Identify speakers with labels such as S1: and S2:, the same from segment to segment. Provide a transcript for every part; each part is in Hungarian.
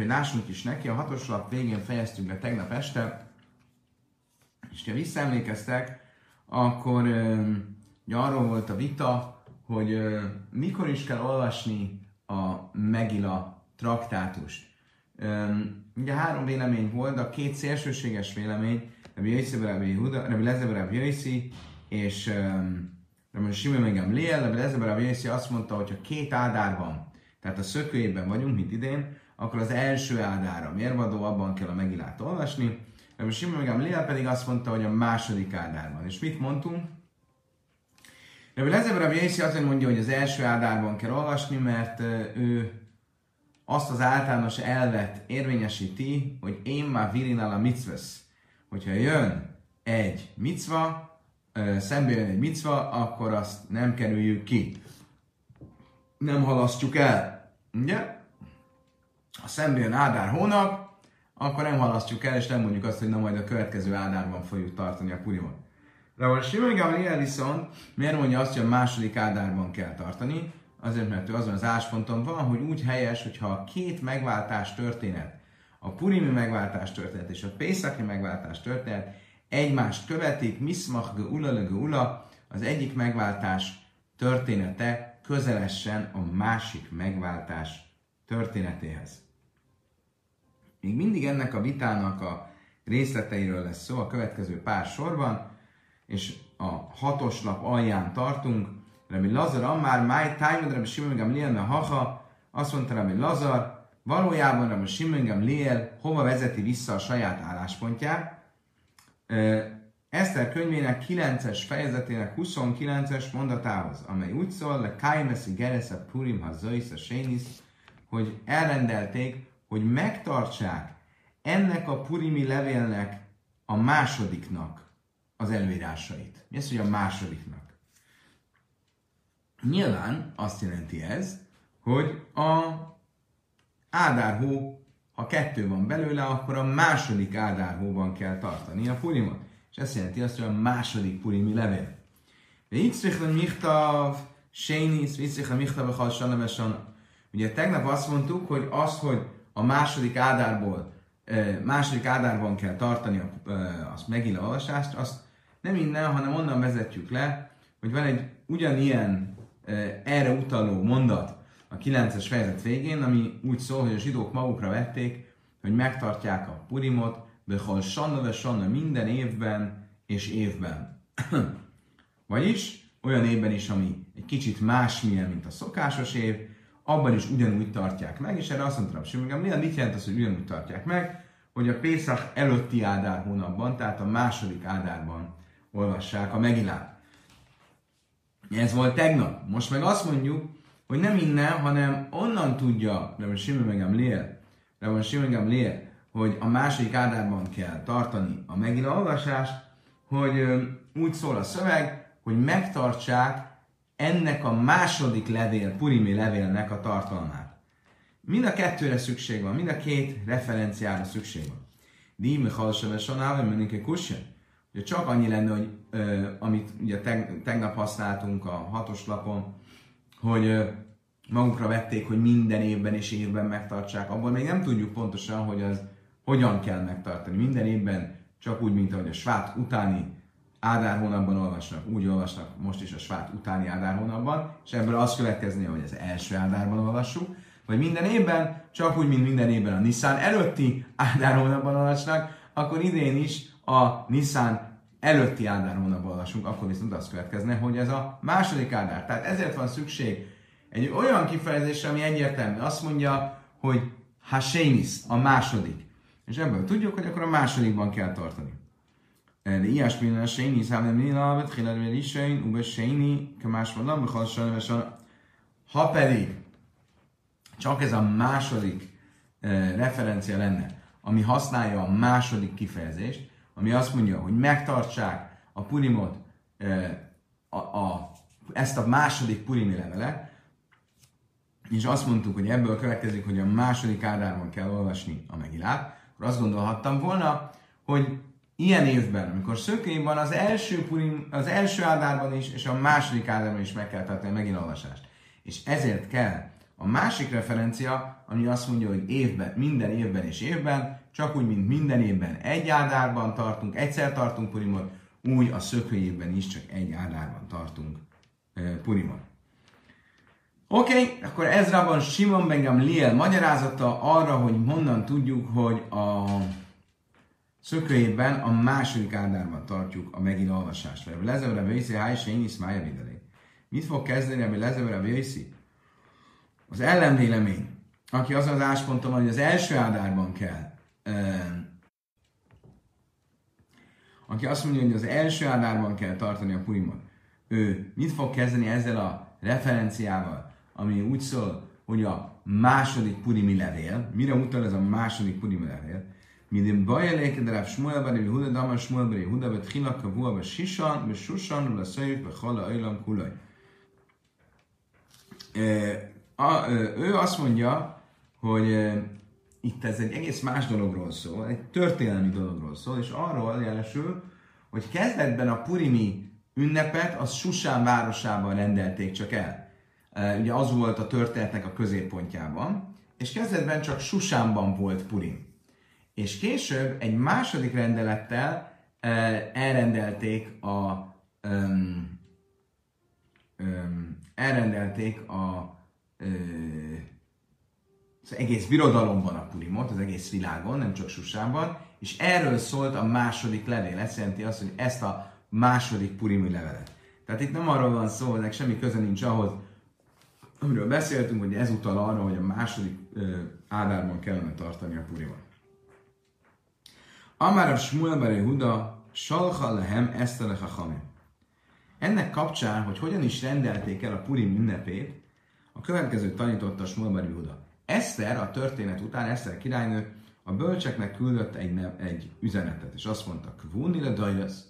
S1: Úgyhogy lássunk is neki, a hatos lap végén fejeztünk be tegnap este, és ha visszaemlékeztek, akkor ugye arról volt a vita, hogy mikor is kell olvasni a Megila traktátust. Ugye három vélemény volt, a két szélsőséges vélemény, Rabbi Yossi, Rabbi Huda, Rabbi Lezeber, Rabbi Yossi, és Rabbi Simon Megem Liel, Rabbi Lezeber, Rabbi Yossi azt mondta, hogy ha két ádár van, tehát a szökőjében vagyunk, mint idén, akkor az első ádára mérvadó, abban kell a megilát olvasni. Rabbi Simon Liel pedig azt mondta, hogy a második ádárban. És mit mondtunk? Rabbi Lezeber, Rabbi Yossi azt mondja, hogy az első ádárban kell olvasni, mert ő azt az általános elvet érvényesíti, hogy én már virinál a mitzvesz. Hogyha jön egy micva, szembe jön egy micva, akkor azt nem kerüljük ki. Nem halasztjuk el. Ugye? Ha szembe jön Ádár hónap, akkor nem halasztjuk el, és nem mondjuk azt, hogy na majd a következő Ádárban fogjuk tartani a purimot. De a Simon Gamliel viszont miért mondja azt, hogy a második Ádárban kell tartani? Azért, mert ő azon az ásponton van, hogy úgy helyes, hogyha a két megváltás történet, a Purimi megváltás történet és a Pészaki megváltás történet egymást követik, Miszmach Geula le Geula, az egyik megváltás története közelesen a másik megváltás történetéhez. Még mindig ennek a vitának a részleteiről lesz szó a következő pár sorban, és a hatos lap alján tartunk. Rabbi Lazar Ammár, Máj, Tájmad, Rabbi Simon Gamliel, Haha, azt mondta Rabbi Lazar, valójában Rabbi Simon Gamliel hova vezeti vissza a saját álláspontját, Eszter könyvének 9-es fejezetének 29-es mondatához, amely úgy szól, le Kaimeszi Geresa Purim ha a Sénis, hogy elrendelték, hogy megtartsák ennek a Purimi levélnek a másodiknak az előírásait. Mi az, hogy a másodiknak? Nyilván azt jelenti ez, hogy a Ádárhó ha kettő van belőle, akkor a második ádárhóban kell tartani a purimot. És ez jelenti azt, hogy a második purimi levél. De itt sziklen michtav, sénis, visziklen michtav, a Ugye tegnap azt mondtuk, hogy az, hogy a második ádárból, második ádárban kell tartani azt megint olvasást, azt nem innen, hanem onnan vezetjük le, hogy van egy ugyanilyen erre utaló mondat, a 9-es fejezet végén, ami úgy szól, hogy a zsidók magukra vették, hogy megtartják a Purimot, behol sanna ve sanna minden évben és évben. Vagyis olyan évben is, ami egy kicsit másmilyen, mint a szokásos év, abban is ugyanúgy tartják meg, és erre azt mondtam, hogy milyen mit jelent az, hogy ugyanúgy tartják meg, hogy a Pészak előtti Ádár hónapban, tehát a második Ádárban olvassák a megilát. Ez volt tegnap. Most meg azt mondjuk, hogy nem innen, hanem onnan tudja Rabban Simon meg Amliel, Rabban Simon meg Amliel, hogy a második ádárban kell tartani a megint olvasást, hogy úgy szól a szöveg, hogy megtartsák ennek a második levél, Purimi levélnek a tartalmát. Mind a kettőre szükség van, mind a két referenciára szükség van. Díme sonálva, mindenki kusja. Ugye csak annyi lenne, hogy ö, amit ugye teg, tegnap használtunk a hatos lapon, hogy magukra vették, hogy minden évben és évben megtartsák. Abból még nem tudjuk pontosan, hogy az hogyan kell megtartani. Minden évben csak úgy, mint ahogy a svát utáni Ádár hónapban olvasnak, úgy olvasnak most is a svát utáni Ádár hónapban, és ebből az következni, hogy az első Ádárban olvassuk, vagy minden évben, csak úgy, mint minden évben a Nissan előtti Ádár hónapban olvasnak, akkor idén is a Nissan előtti Ádár hónapban olvasunk, akkor viszont az következne, hogy ez a második Ádár. Tehát ezért van szükség egy olyan kifejezésre, ami egyértelmű. Azt mondja, hogy Hasénis, a második. És ebből tudjuk, hogy akkor a másodikban kell tartani. De ilyesmi a Sénis, hanem Nila, Betchiler, Risein, Ube Séni, Kamás Valam, Ha pedig csak ez a második eh, referencia lenne, ami használja a második kifejezést, ami azt mondja, hogy megtartsák a purimot, eh, a, a, ezt a második purimi levelet, és azt mondtuk, hogy ebből következik, hogy a második ádárban kell olvasni a megilát, akkor azt gondolhattam volna, hogy ilyen évben, amikor szökény van, az első, purim, az első ádárban is, és a második ádárban is meg kell tartani a megint olvasást. És ezért kell A másik referencia, ami azt mondja, hogy évben, minden évben és évben, csak úgy, mint minden évben egy ádárban tartunk, egyszer tartunk Purimot, úgy a szökő évben is csak egy ádárban tartunk Purimot. Oké, okay, akkor Ezrában Simon Bengam Liel magyarázata arra, hogy honnan tudjuk, hogy a szökőjében a második áldárban tartjuk a megint olvasást. Mert lezevre vészi, háj, se én mája videné. Mit fog kezdeni, ami lezevre vészi? Az ellenvélemény, aki azon az ásponton van, hogy az első áldárban kell, aki azt mondja, hogy az első áldárban kell tartani a purimot, ő mit fog kezdeni ezzel a referenciával, ami úgy szól, hogy a második purimi levél, mire utal ez a második purimi levél, Midim bajeléke de Rav Shmuel bar Yehuda Damar Shmuel bar Yehuda bet Chila kavua be Shishan be Shushan be Seif be Chala Eilam Kulaj. Ő azt mondja, hogy itt ez egy egész más dologról szól, egy történelmi dologról szól, és arról jelesül, hogy kezdetben a Purimi ünnepet az Susán városában rendelték csak el. Ugye az volt a történetnek a középpontjában, és kezdetben csak Susánban volt Purim és később egy második rendelettel elrendelték a elrendelték a uh, az egész birodalomban a Purimot, az egész világon, nem csak Susánban, és erről szólt a második levél. Ez jelenti azt, hogy ezt a második Purimi levelet. Tehát itt nem arról van szó, hogy semmi köze nincs ahhoz, amiről beszéltünk, hogy ez utal arra, hogy a második uh, ádárban kellene tartani a Purimot. Amár a Shmuel bar Yehuda, salha lehem esztele hachamim. Ennek kapcsán, hogy hogyan is rendelték el a Purim ünnepét, a következő tanította Shmuel bar Yehuda. Eszter, a történet után, Eszter királynő, a bölcseknek küldött egy, nev, egy üzenetet, és azt mondta, Kvúni le dajlasz,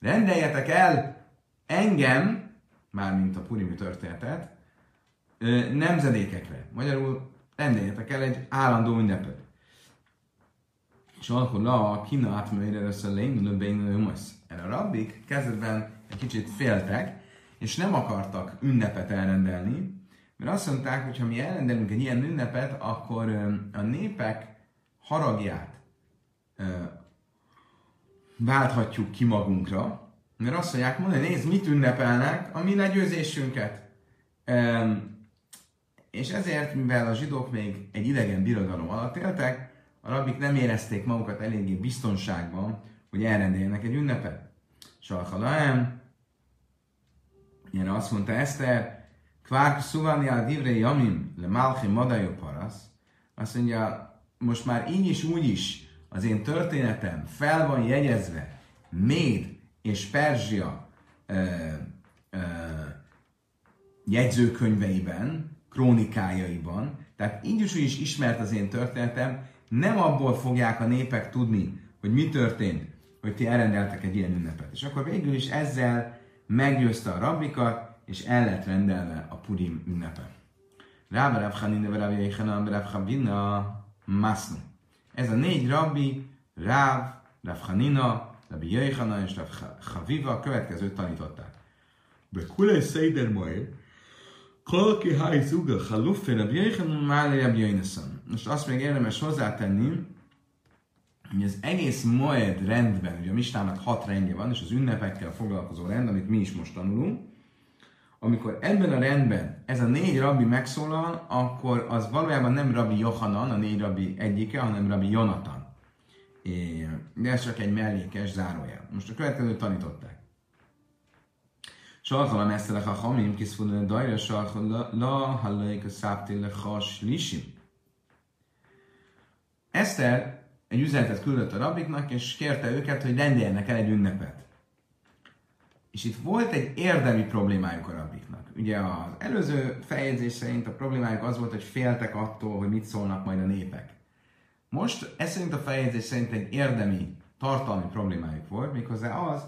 S1: rendeljetek el engem, mármint a Purimi történetet, nemzedékekre. Magyarul rendeljetek el egy állandó ünnepet. És akkor a kina lesz a lényű Erre a rabbik kezdetben egy kicsit féltek, és nem akartak ünnepet elrendelni, mert azt mondták, hogy ha mi elrendelünk egy ilyen ünnepet, akkor a népek haragját válthatjuk ki magunkra, mert azt mondják mondani, nézd, mit ünnepelnek, a mi legyőzésünket. És ezért, mivel a zsidók még egy idegen birodalom alatt éltek, a rabbik nem érezték magukat eléggé biztonságban, hogy elrendeljenek egy ünnepet. Salchalaem, erre azt mondta Eszter, Kvárk szuvani a divrei jamim le malchi madajo parasz, azt mondja, most már így is úgy is az én történetem fel van jegyezve Méd és Perzsia ö, ö, jegyzőkönyveiben, krónikájaiban, tehát így is úgy is ismert az én történetem, nem abból fogják a népek tudni, hogy mi történt, hogy ti elrendeltek egy ilyen ünnepet. És akkor végül is ezzel meggyőzte a rabbikat, és el lett rendelve a Purim ünnepe. Rába Yechanan, Rav Chavina, Masnu. Ez a négy rabbi, Ráv, Rav Hanina, Rabbi Yechanan és Rav Chaviva a következőt tanították. Bekulei Seider Moed, Kolki Hai Zuga, Chalufe, Rabbi Yechanan, Máli Rabbi. Most azt még érdemes hozzátenni, hogy az egész Moed rendben, ugye a Mistának hat rendje van, és az ünnepekkel foglalkozó rend, amit mi is most tanulunk, amikor ebben a rendben ez a négy rabbi megszólal, akkor az valójában nem rabbi Johanan, a négy rabbi egyike, hanem rabbi Jonathan. De ez csak egy mellékes zárójel. Most a következőt tanították. Salchala mesztelek a hamim, kiszfudon dajra, salchala la hallaik a száptéle has lisim. Eszter egy üzenetet küldött a rabiknak, és kérte őket, hogy rendeljenek el egy ünnepet. És itt volt egy érdemi problémájuk a rabiknak. Ugye az előző feljegyzés szerint a problémájuk az volt, hogy féltek attól, hogy mit szólnak majd a népek. Most ez szerint a feljegyzés szerint egy érdemi, tartalmi problémájuk volt, méghozzá az,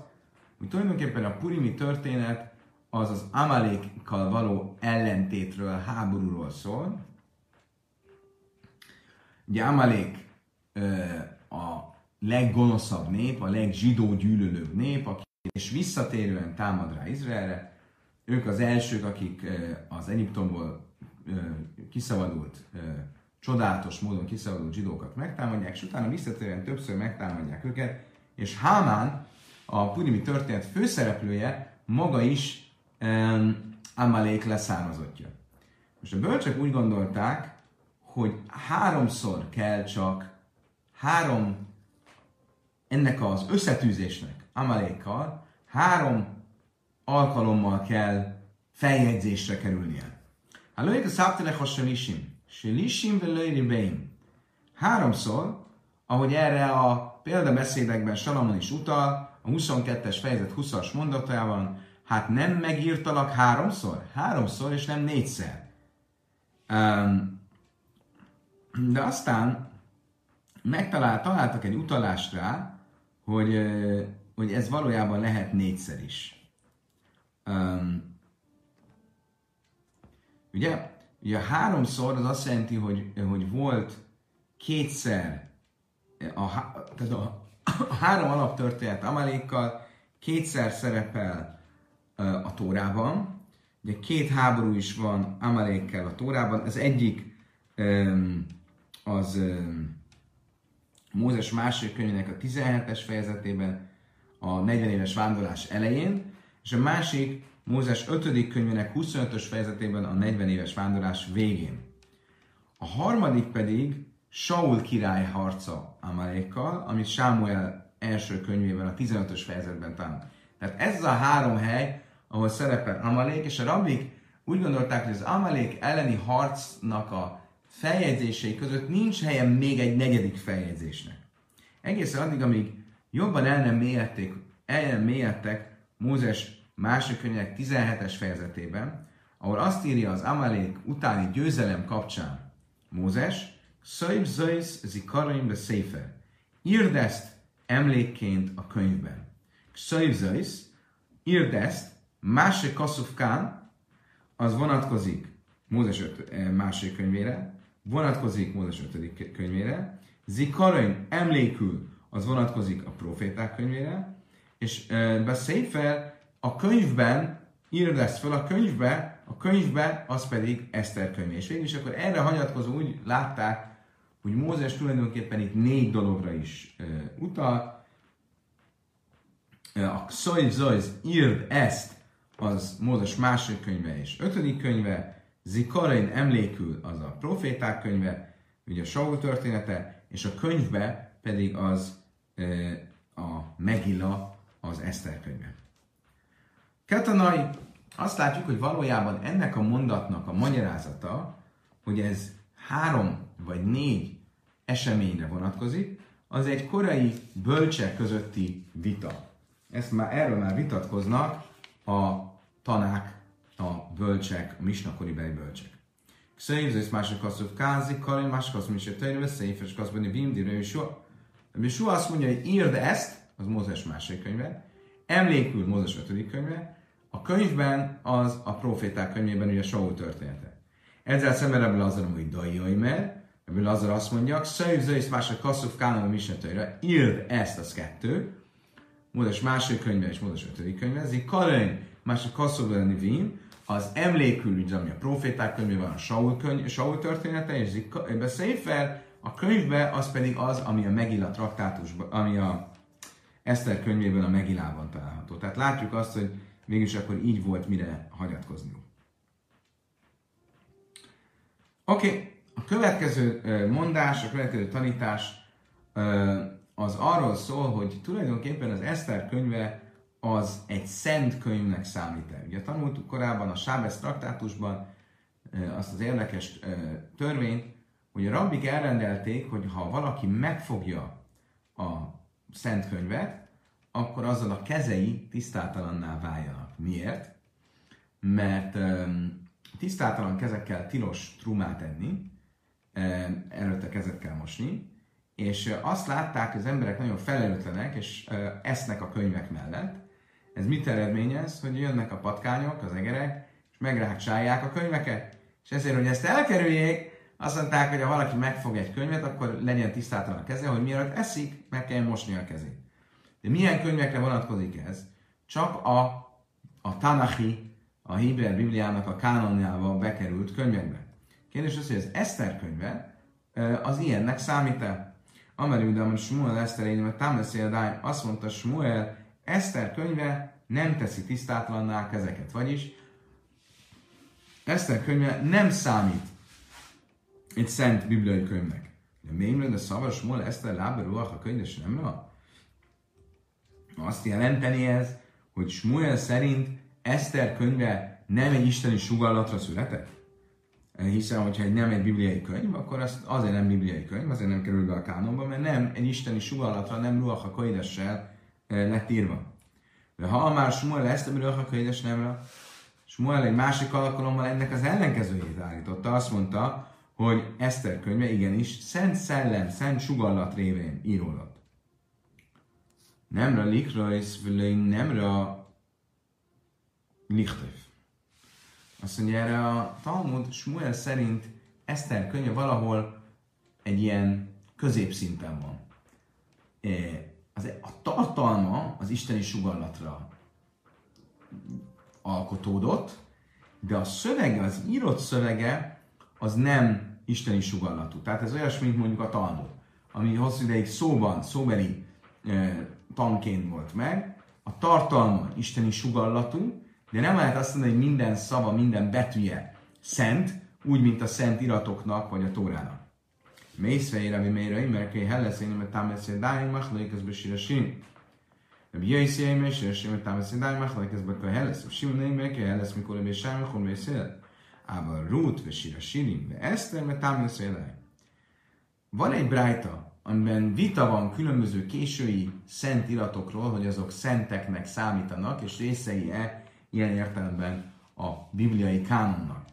S1: hogy tulajdonképpen a purimi történet az az Amalékkal való ellentétről, háborúról szól, Ugye Amalek a leggonoszabb nép, a legzsidó gyűlölőbb nép, aki és visszatérően támad rá Izraelre. Ők az elsők, akik az Egyiptomból kiszabadult, csodálatos módon kiszabadult zsidókat megtámadják, és utána visszatérően többször megtámadják őket, és Hámán, a Purimi történet főszereplője, maga is um, Amalék leszármazottja. Most a bölcsek úgy gondolták, hogy háromszor kell csak három ennek az összetűzésnek, Amalékkal, három alkalommal kell feljegyzésre kerülnie. Lőjük a száptelek a selisim. Selisim ve beim. Háromszor, ahogy erre a példabeszédekben Salamon is utal, a 22-es fejezet 20-as mondatában, hát nem megírtalak háromszor? Háromszor, és nem négyszer. Um, de aztán megtalált, találtak egy utalást rá, hogy, hogy ez valójában lehet négyszer is. Um, ugye, ugye háromszor az azt jelenti, hogy, hogy volt kétszer, a, tehát a, a három alaptörténet Amalékkal kétszer szerepel a Tórában, ugye két háború is van Amalékkel a Tórában, az egyik um, az Mózes második könyvének a 17-es fejezetében, a 40 éves vándorlás elején, és a másik Mózes 5. könyvének 25-ös fejezetében a 40 éves vándorlás végén. A harmadik pedig Saul király harca Amalékkal, amit Sámuel első könyvében, a 15-ös fejezetben tanul. Tehát ez a három hely, ahol szerepel Amalék, és a rabbik úgy gondolták, hogy az Amalék elleni harcnak a feljegyzései között nincs helye még egy negyedik feljegyzésnek. Egészen addig, amíg jobban el nem mélyedték, el nem mélyedtek Mózes másik könyvek 17-es fejezetében, ahol azt írja az Amalék utáni győzelem kapcsán Mózes, Szöjv zöjsz zikarim be széfer. Írd ezt emlékként a könyvben. Szöjv zöjsz, írd ezt, másik kaszufkán, az vonatkozik Mózes 5 eh, másik könyvére, vonatkozik Mózes 5. könyvére, Zikarin emlékül, az vonatkozik a proféták könyvére, és Sefer a könyvben írd ezt fel, a könyvbe, a könyvbe az pedig Eszter könyve. És végül is akkor erre hagyatkozó úgy látták, hogy Mózes tulajdonképpen itt négy dologra is uh, utal. A Szojz Zojz írd ezt, az Mózes második könyve és ötödik könyve, Zikarin emlékül, az a proféták könyve, ugye a Saul története, és a könyvbe pedig az a Megilla, az Eszter könyve. Katanai, azt látjuk, hogy valójában ennek a mondatnak a magyarázata, hogy ez három vagy négy eseményre vonatkozik, az egy korai bölcsek közötti vita. Ezt már, erről már vitatkoznak a tanák, a bölcsek, a misnakori beli bölcsek. Szév, ez másik kasszú kázi, karin, másik kasszú mi se törve, széf, és kasszú bim, dire, és És azt mondja, hogy írd ezt, az Mózes második könyve, emlékül Mózes ötödik könyve, a könyvben az a proféták könyvében ugye Saul története. Ezzel szemben ebből azon, hogy dajjai mer, ebből azon azt mondja, szöjv, zöjsz, másik kasszú kánon, mi se törve, írd ezt, az kettő, Mózes második könyve és Mózes ötödik könyve, zik karin, másik kasszú vin, az emlékül, ami a proféták könyvében a Saul, könyv, Saul története, és be Széfer, a könyvbe az pedig az, ami a Megilla traktátusban, ami a Eszter könyvében a Megilában található. Tehát látjuk azt, hogy mégis akkor így volt mire hagyatkozniuk. Oké, okay. a következő mondás, a következő tanítás az arról szól, hogy tulajdonképpen az Eszter könyve az egy szent könyvnek számít el. Ugye tanultuk korábban a Sábesz traktátusban azt az érdekes törvényt, hogy a rabbik elrendelték, hogy ha valaki megfogja a szent könyvet, akkor azzal a kezei tisztátalanná váljanak. Miért? Mert tisztátalan kezekkel tilos trumát enni, előtte kezet kell mosni, és azt látták, hogy az emberek nagyon felelőtlenek, és esznek a könyvek mellett, ez mit eredményez? Hogy jönnek a patkányok, az egerek, és megrákcsálják a könyveket. És ezért, hogy ezt elkerüljék, azt mondták, hogy ha valaki megfog egy könyvet, akkor legyen tisztátlan a keze, hogy mielőtt eszik, meg kell mosni a kezét. De milyen könyvekre vonatkozik ez? Csak a, a Tanahi, a Héber Bibliának a kánonjába bekerült könyvekbe. Kérdés az, hogy az Eszter könyve az ilyennek számít-e? Amari Udamon Smuel Eszter én, mert Támeszél azt mondta Smuel, Eszter könyve nem teszi tisztátlanná ezeket. Vagyis Eszter könyve nem számít egy szent bibliai könyvnek. De még de szavas Smuel Eszter láberuach a könyves nem van? Azt jelenteni ez, hogy Smuel szerint Eszter könyve nem egy isteni sugallatra született? Hiszen, hogyha egy nem egy bibliai könyv, akkor az azért nem bibliai könyv, azért nem kerül be a kánonba, mert nem egy isteni sugallatra, nem Ruach a eh, lett írva. De ha már Smuel ezt, a a Koides nem Smuel egy másik alkalommal ennek az ellenkezőjét állította, azt mondta, hogy Eszter könyve igenis szent szellem, szent sugallat révén íródott. Nemra likrajsz, nemra lichtöv. Azt mondja, erre a Talmud Smuel szerint Eszter könyve valahol egy ilyen középszinten van. Az, a tartalma az isteni sugallatra alkotódott, de a szövege, az írott szövege, az nem isteni sugallatú. Tehát ez olyasmi, mint mondjuk a Talmud, ami hosszú ideig szóban, szóbeli e, tanként volt meg, a tartalma isteni sugallatú, de nem lehet azt mondani, hogy minden szava, minden betűje szent, úgy, mint a szent iratoknak, vagy a tórának. Mészvei Rabbi Meira Imerké Helleszény, mert támaszé dáim, machlai közben sírasim. Rabbi Jaisi Imer sírasim, mert támaszé dáim, machlai közben kell Hellesz. Simon Imerké Hellesz, mikor lebé sem, mikor lebé szél. Ával Rút, ve sírasirim, ve Eszter, mert támaszé dáim. Van egy brájta, amiben vita van különböző késői szent iratokról, hogy azok szenteknek számítanak, és részei-e ilyen értelemben a bibliai kánonnak.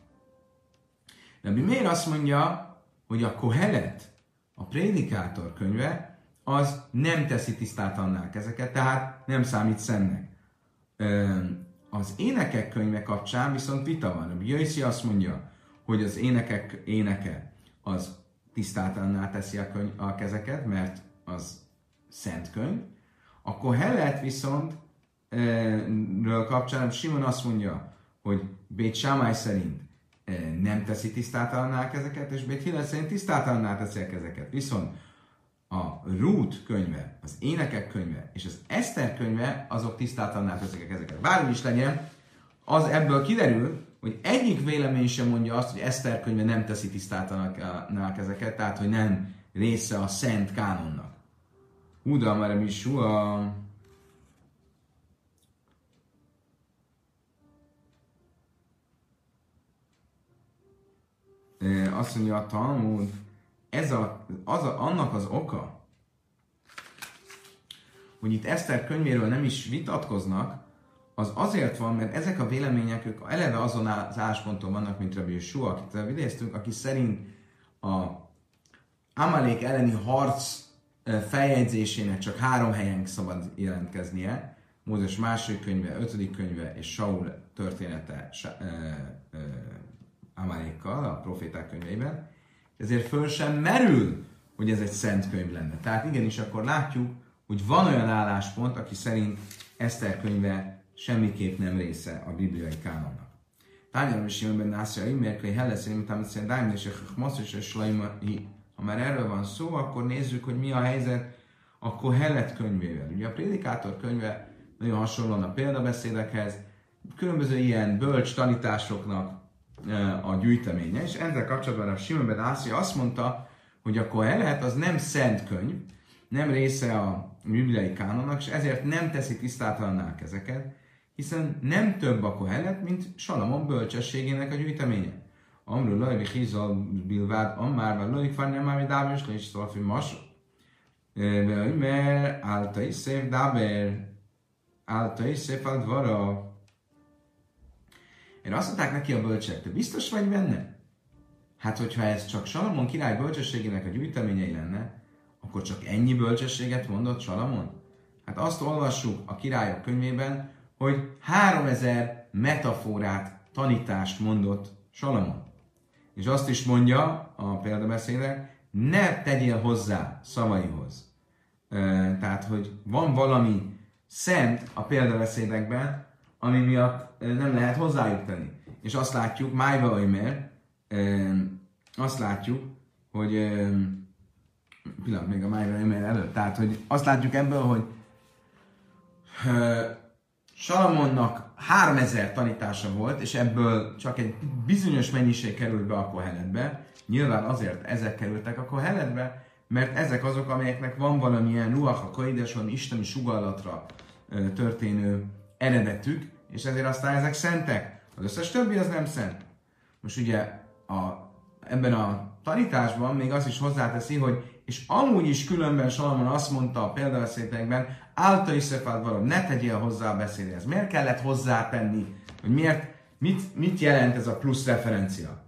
S1: De miért azt mondja, hogy a Kohelet, a prédikátor könyve, az nem teszi tisztátanná ezeket, tehát nem számít szennek. Az énekek könyve kapcsán viszont vita van. A Jöjszi azt mondja, hogy az énekek éneke az tisztátanná teszi a, könyv, a kezeket, mert az szent könyv. A Kohelet viszont ről kapcsán Simon azt mondja, hogy Bét Sámály szerint nem teszi tisztátalanná ezeket, és Bét Hillel szerint tisztátalanná teszi ezeket. Viszont a Rút könyve, az Énekek könyve és az Eszter könyve, azok tisztátalanná teszik ezeket. Bármi is legyen, az ebből kiderül, hogy egyik vélemény sem mondja azt, hogy Eszter könyve nem teszi tisztátalanná ezeket, tehát hogy nem része a szent kánonnak. Uda, már mi a azt mondja a Talmud, ez a, az a, annak az oka, hogy itt Eszter könyvéről nem is vitatkoznak, az azért van, mert ezek a vélemények, ők eleve azon az állásponton vannak, mint Rabbi Yeshua, akit idéztünk, aki szerint a Amalék elleni harc feljegyzésének csak három helyen szabad jelentkeznie, Mózes második könyve, ötödik könyve és Saul története Amálékkal, a proféták könyveiben, ezért föl sem merül, hogy ez egy szent könyv lenne. Tehát igenis akkor látjuk, hogy van olyan álláspont, aki szerint Eszter könyve semmiképp nem része a bibliai kánonnak. Tányára is jön benne Ászia Imerk, hogy Helle szerint, amit szerint Dájm és Maszos és Ha már erről van szó, akkor nézzük, hogy mi a helyzet a Kohelet könyvével. Ugye a Prédikátor könyve nagyon hasonlóan a példabeszédekhez, különböző ilyen bölcs tanításoknak a gyűjteménye, és ezzel kapcsolatban a Simon Ben azt mondta, hogy a Kohelet az nem szent könyv, nem része a bibliai kánonnak, és ezért nem teszi tisztátalanná ezeket, hiszen nem több a Kohelet, mint Salamon bölcsességének a gyűjteménye. Amru lajvi hizal bilvád, ammár vagy lajvi farnyam már, dáver, és lés szalfi mas. Mert által is szép dáber, által is szép dvara, én azt mondták neki a bölcsek, te biztos vagy benne? Hát, hogyha ez csak Salamon király bölcsességének a gyűjteményei lenne, akkor csak ennyi bölcsességet mondott Salamon? Hát azt olvassuk a királyok könyvében, hogy 3000 metaforát, tanítást mondott Salamon. És azt is mondja a példabeszédek, ne tegyél hozzá szavaihoz. Tehát, hogy van valami szent a példabeszédekben, ami miatt nem lehet hozzájuk tenni. És azt látjuk, Májva Oimer, azt látjuk, hogy pillanat, még a májra emel előtt, tehát, hogy azt látjuk ebből, hogy Salamonnak 3000 tanítása volt, és ebből csak egy bizonyos mennyiség került be a koheletbe. Nyilván azért ezek kerültek a koheletbe, mert ezek azok, amelyeknek van valamilyen ruach a koides, valami isteni sugallatra történő eredetük, és ezért aztán ezek szentek. Az összes többi az nem szent. Most ugye a, ebben a tanításban még azt is hozzáteszi, hogy és amúgy is különben Salomon azt mondta a példabeszédekben, által is valami, ne tegyél hozzá a beszédhez. Miért kellett hozzátenni? Hogy miért, mit, mit jelent ez a plusz referencia?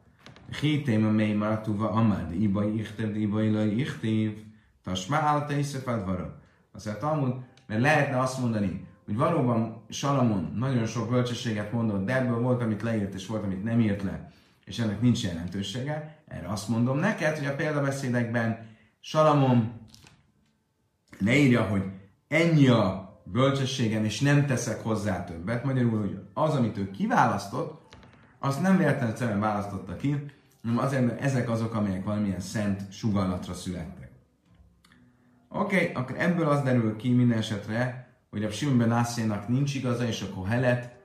S1: Hitém a mély maratuva amad, ibai ichtév, ibai laj ichtév, tasmá által is valami. Azt mondta, mert lehetne azt mondani, hogy valóban Salamon nagyon sok bölcsességet mondott, de ebből volt, amit leírt, és volt, amit nem írt le, és ennek nincs jelentősége. Erre azt mondom neked, hogy a példabeszédekben Salamon leírja, hogy ennyi a bölcsességem, és nem teszek hozzá többet. Magyarul, hogy az, amit ő kiválasztott, azt nem véletlenül választotta ki, hanem azért, mert ezek azok, amelyek valamilyen szent sugallatra születtek. Oké, okay, akkor ebből az derül ki minden esetre, hogy a Simon Ben nincs igaza, és a Kohelet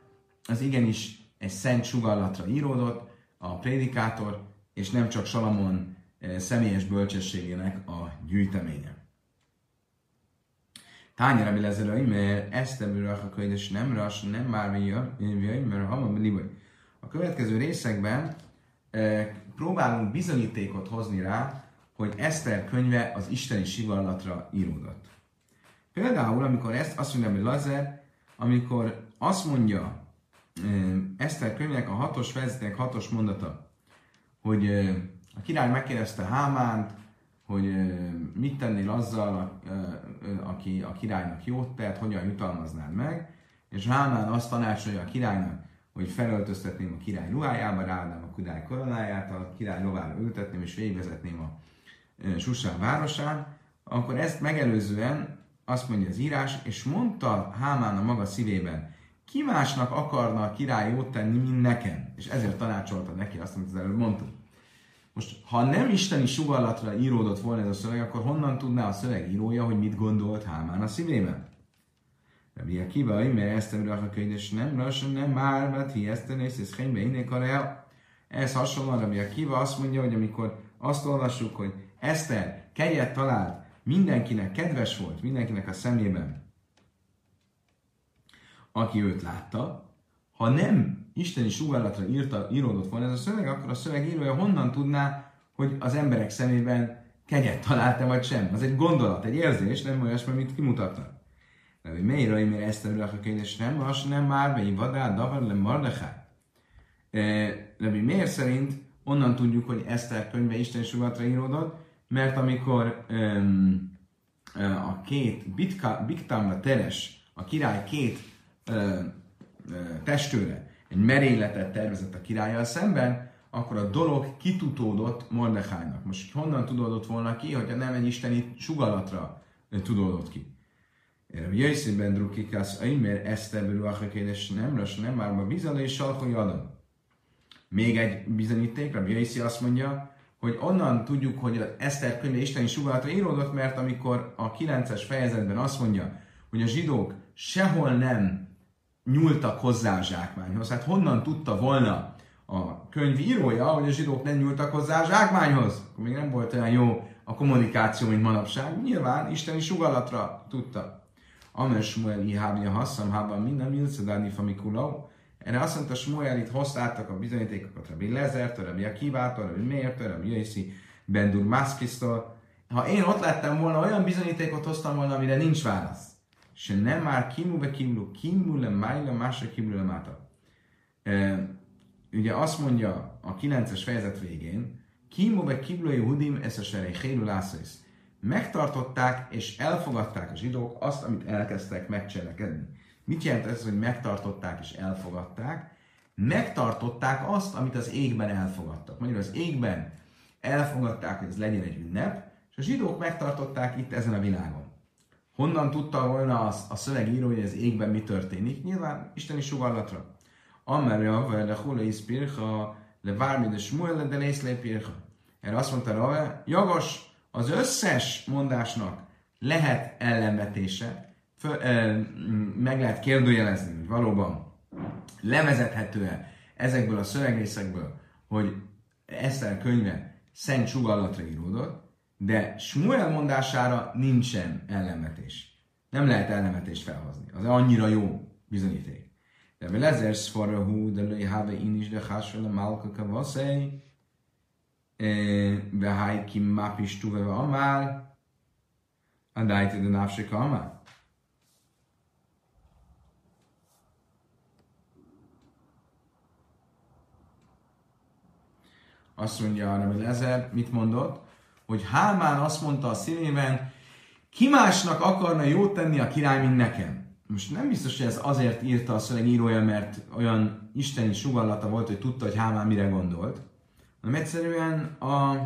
S1: az igenis egy szent sugallatra íródott, a prédikátor, és nem csak Salamon eh, személyes bölcsességének a gyűjteménye. Tányi Rabbi Lezer, mert ezt ebből a könyves nem ras, nem már mert hamar A következő részekben e, próbálunk bizonyítékot hozni rá, hogy Eszter könyve az isteni sivallatra íródott. Például, amikor ezt azt mondja, hogy Lazer, amikor azt mondja Eszter könyvnek a hatos fejezetek hatos mondata, hogy a király megkérdezte Hámánt, hogy mit tennél azzal, aki a királynak jót tett, hogyan jutalmaznád meg, és Hámán azt tanácsolja a királynak, hogy felöltöztetném a király ruhájába, ráadnám a király koronáját, a király lovára ültetném, és végigvezetném a Susán városán, akkor ezt megelőzően azt mondja az írás, és mondta Hámán a maga szívében, ki másnak akarna a király jót tenni, mint nekem? És ezért tanácsolta neki azt, amit az előbb mondtunk. Most, ha nem isteni sugallatra íródott volna ez a szöveg, akkor honnan tudná a szöveg írója, hogy mit gondolt Hámán a szívében? Rabbi Akiva, mert ezt a és nem lassan, nem már, mert hi néz, ez helyben innék a Ez hasonlóan Rabbi Akiva azt mondja, hogy amikor azt olvassuk, hogy Eszter kegyet talált, mindenkinek kedves volt, mindenkinek a szemében, aki őt látta, ha nem isteni sugallatra írta, íródott volna ez a szöveg, akkor a szöveg írója honnan tudná, hogy az emberek szemében kegyet találta vagy sem. Az egy gondolat, egy érzés, nem olyasmi, amit kimutatnak. De hogy miért, hogy miért ezt a kérdés nem, az nem már, vagy vadá, davar, le mardechá. De miért szerint onnan tudjuk, hogy Eszter könyve Isten sugatra íródott, mert amikor um, a két Biktamra teres, a király két uh, testőre egy merényletet tervezett a királlyal szemben, akkor a dolog kitutódott Mordechainak. Most honnan tudódott volna ki, hogyha nem egy isteni sugalatra tudódott ki? Jöjszében drukikász, mert Eszter és nem rös, nem már a bizalé és adom. Még egy bizonyíték, Rabbi Jöjszi azt mondja, hogy onnan tudjuk, hogy az Eszter könyve isteni sugalatra íródott, mert amikor a 9-es fejezetben azt mondja, hogy a zsidók sehol nem nyúltak hozzá a zsákmányhoz. Hát honnan tudta volna a könyv írója, hogy a zsidók nem nyúltak hozzá a zsákmányhoz? Akkor még nem volt olyan jó a kommunikáció, mint manapság. Nyilván isteni sugallatra tudta. Amer Smuel ihábja hasszam hában minden milcedáni famikulau. Erre azt mondta Smuel, itt hoztátok a bizonyítékokat Rabbi Lezertől, Rabbi Akivától, Rabbi Mértől, Rabbi Jöjszi, Bendur Maszkisztól. Ha én ott lettem volna, olyan bizonyítékot hoztam volna, amire nincs válasz se nem már kimu be kimlu, kimu le májla, másra kimu le máta. Ugye azt mondja a 9-es fejezet végén, kimu be kimlu Jehudim ez a lászaisz. Megtartották és elfogadták a zsidók azt, amit elkezdtek megcselekedni. Mit jelent ez, hogy megtartották és elfogadták? Megtartották azt, amit az égben elfogadtak. Mondjuk az égben elfogadták, hogy ez legyen egy ünnep, és a zsidók megtartották itt ezen a világon. Honnan tudta volna az, a szövegíró, hogy az égben mi történik? Nyilván isteni sugallatra. Amerja, vagy le hula is pircha, le vármi de smuel, de lész le pircha. Erre azt mondta Rave, jogos, az összes mondásnak lehet ellenvetése, föl, ö, meg lehet kérdőjelezni, hogy valóban levezethető-e ezekből a szövegrészekből, hogy Eszter könyve szent sugallatra íródott, de Smuel mondására nincsen ellenvetés. Nem lehet ellenvetést felhozni. Az annyira jó bizonyíték. De vel ezer szfara hú, de lőj háve in is, de hásfele málka kavaszej, ve mápis tuveva amál, a dájtő de návsika amál. Azt mondja arra, hogy ezer, mit mondott? Hogy Hámán azt mondta a szívében, ki másnak akarna jót tenni a király, mint nekem. Most nem biztos, hogy ez azért írta a szövegírója, mert olyan isteni sugallata volt, hogy tudta, hogy Hámán mire gondolt, hanem egyszerűen a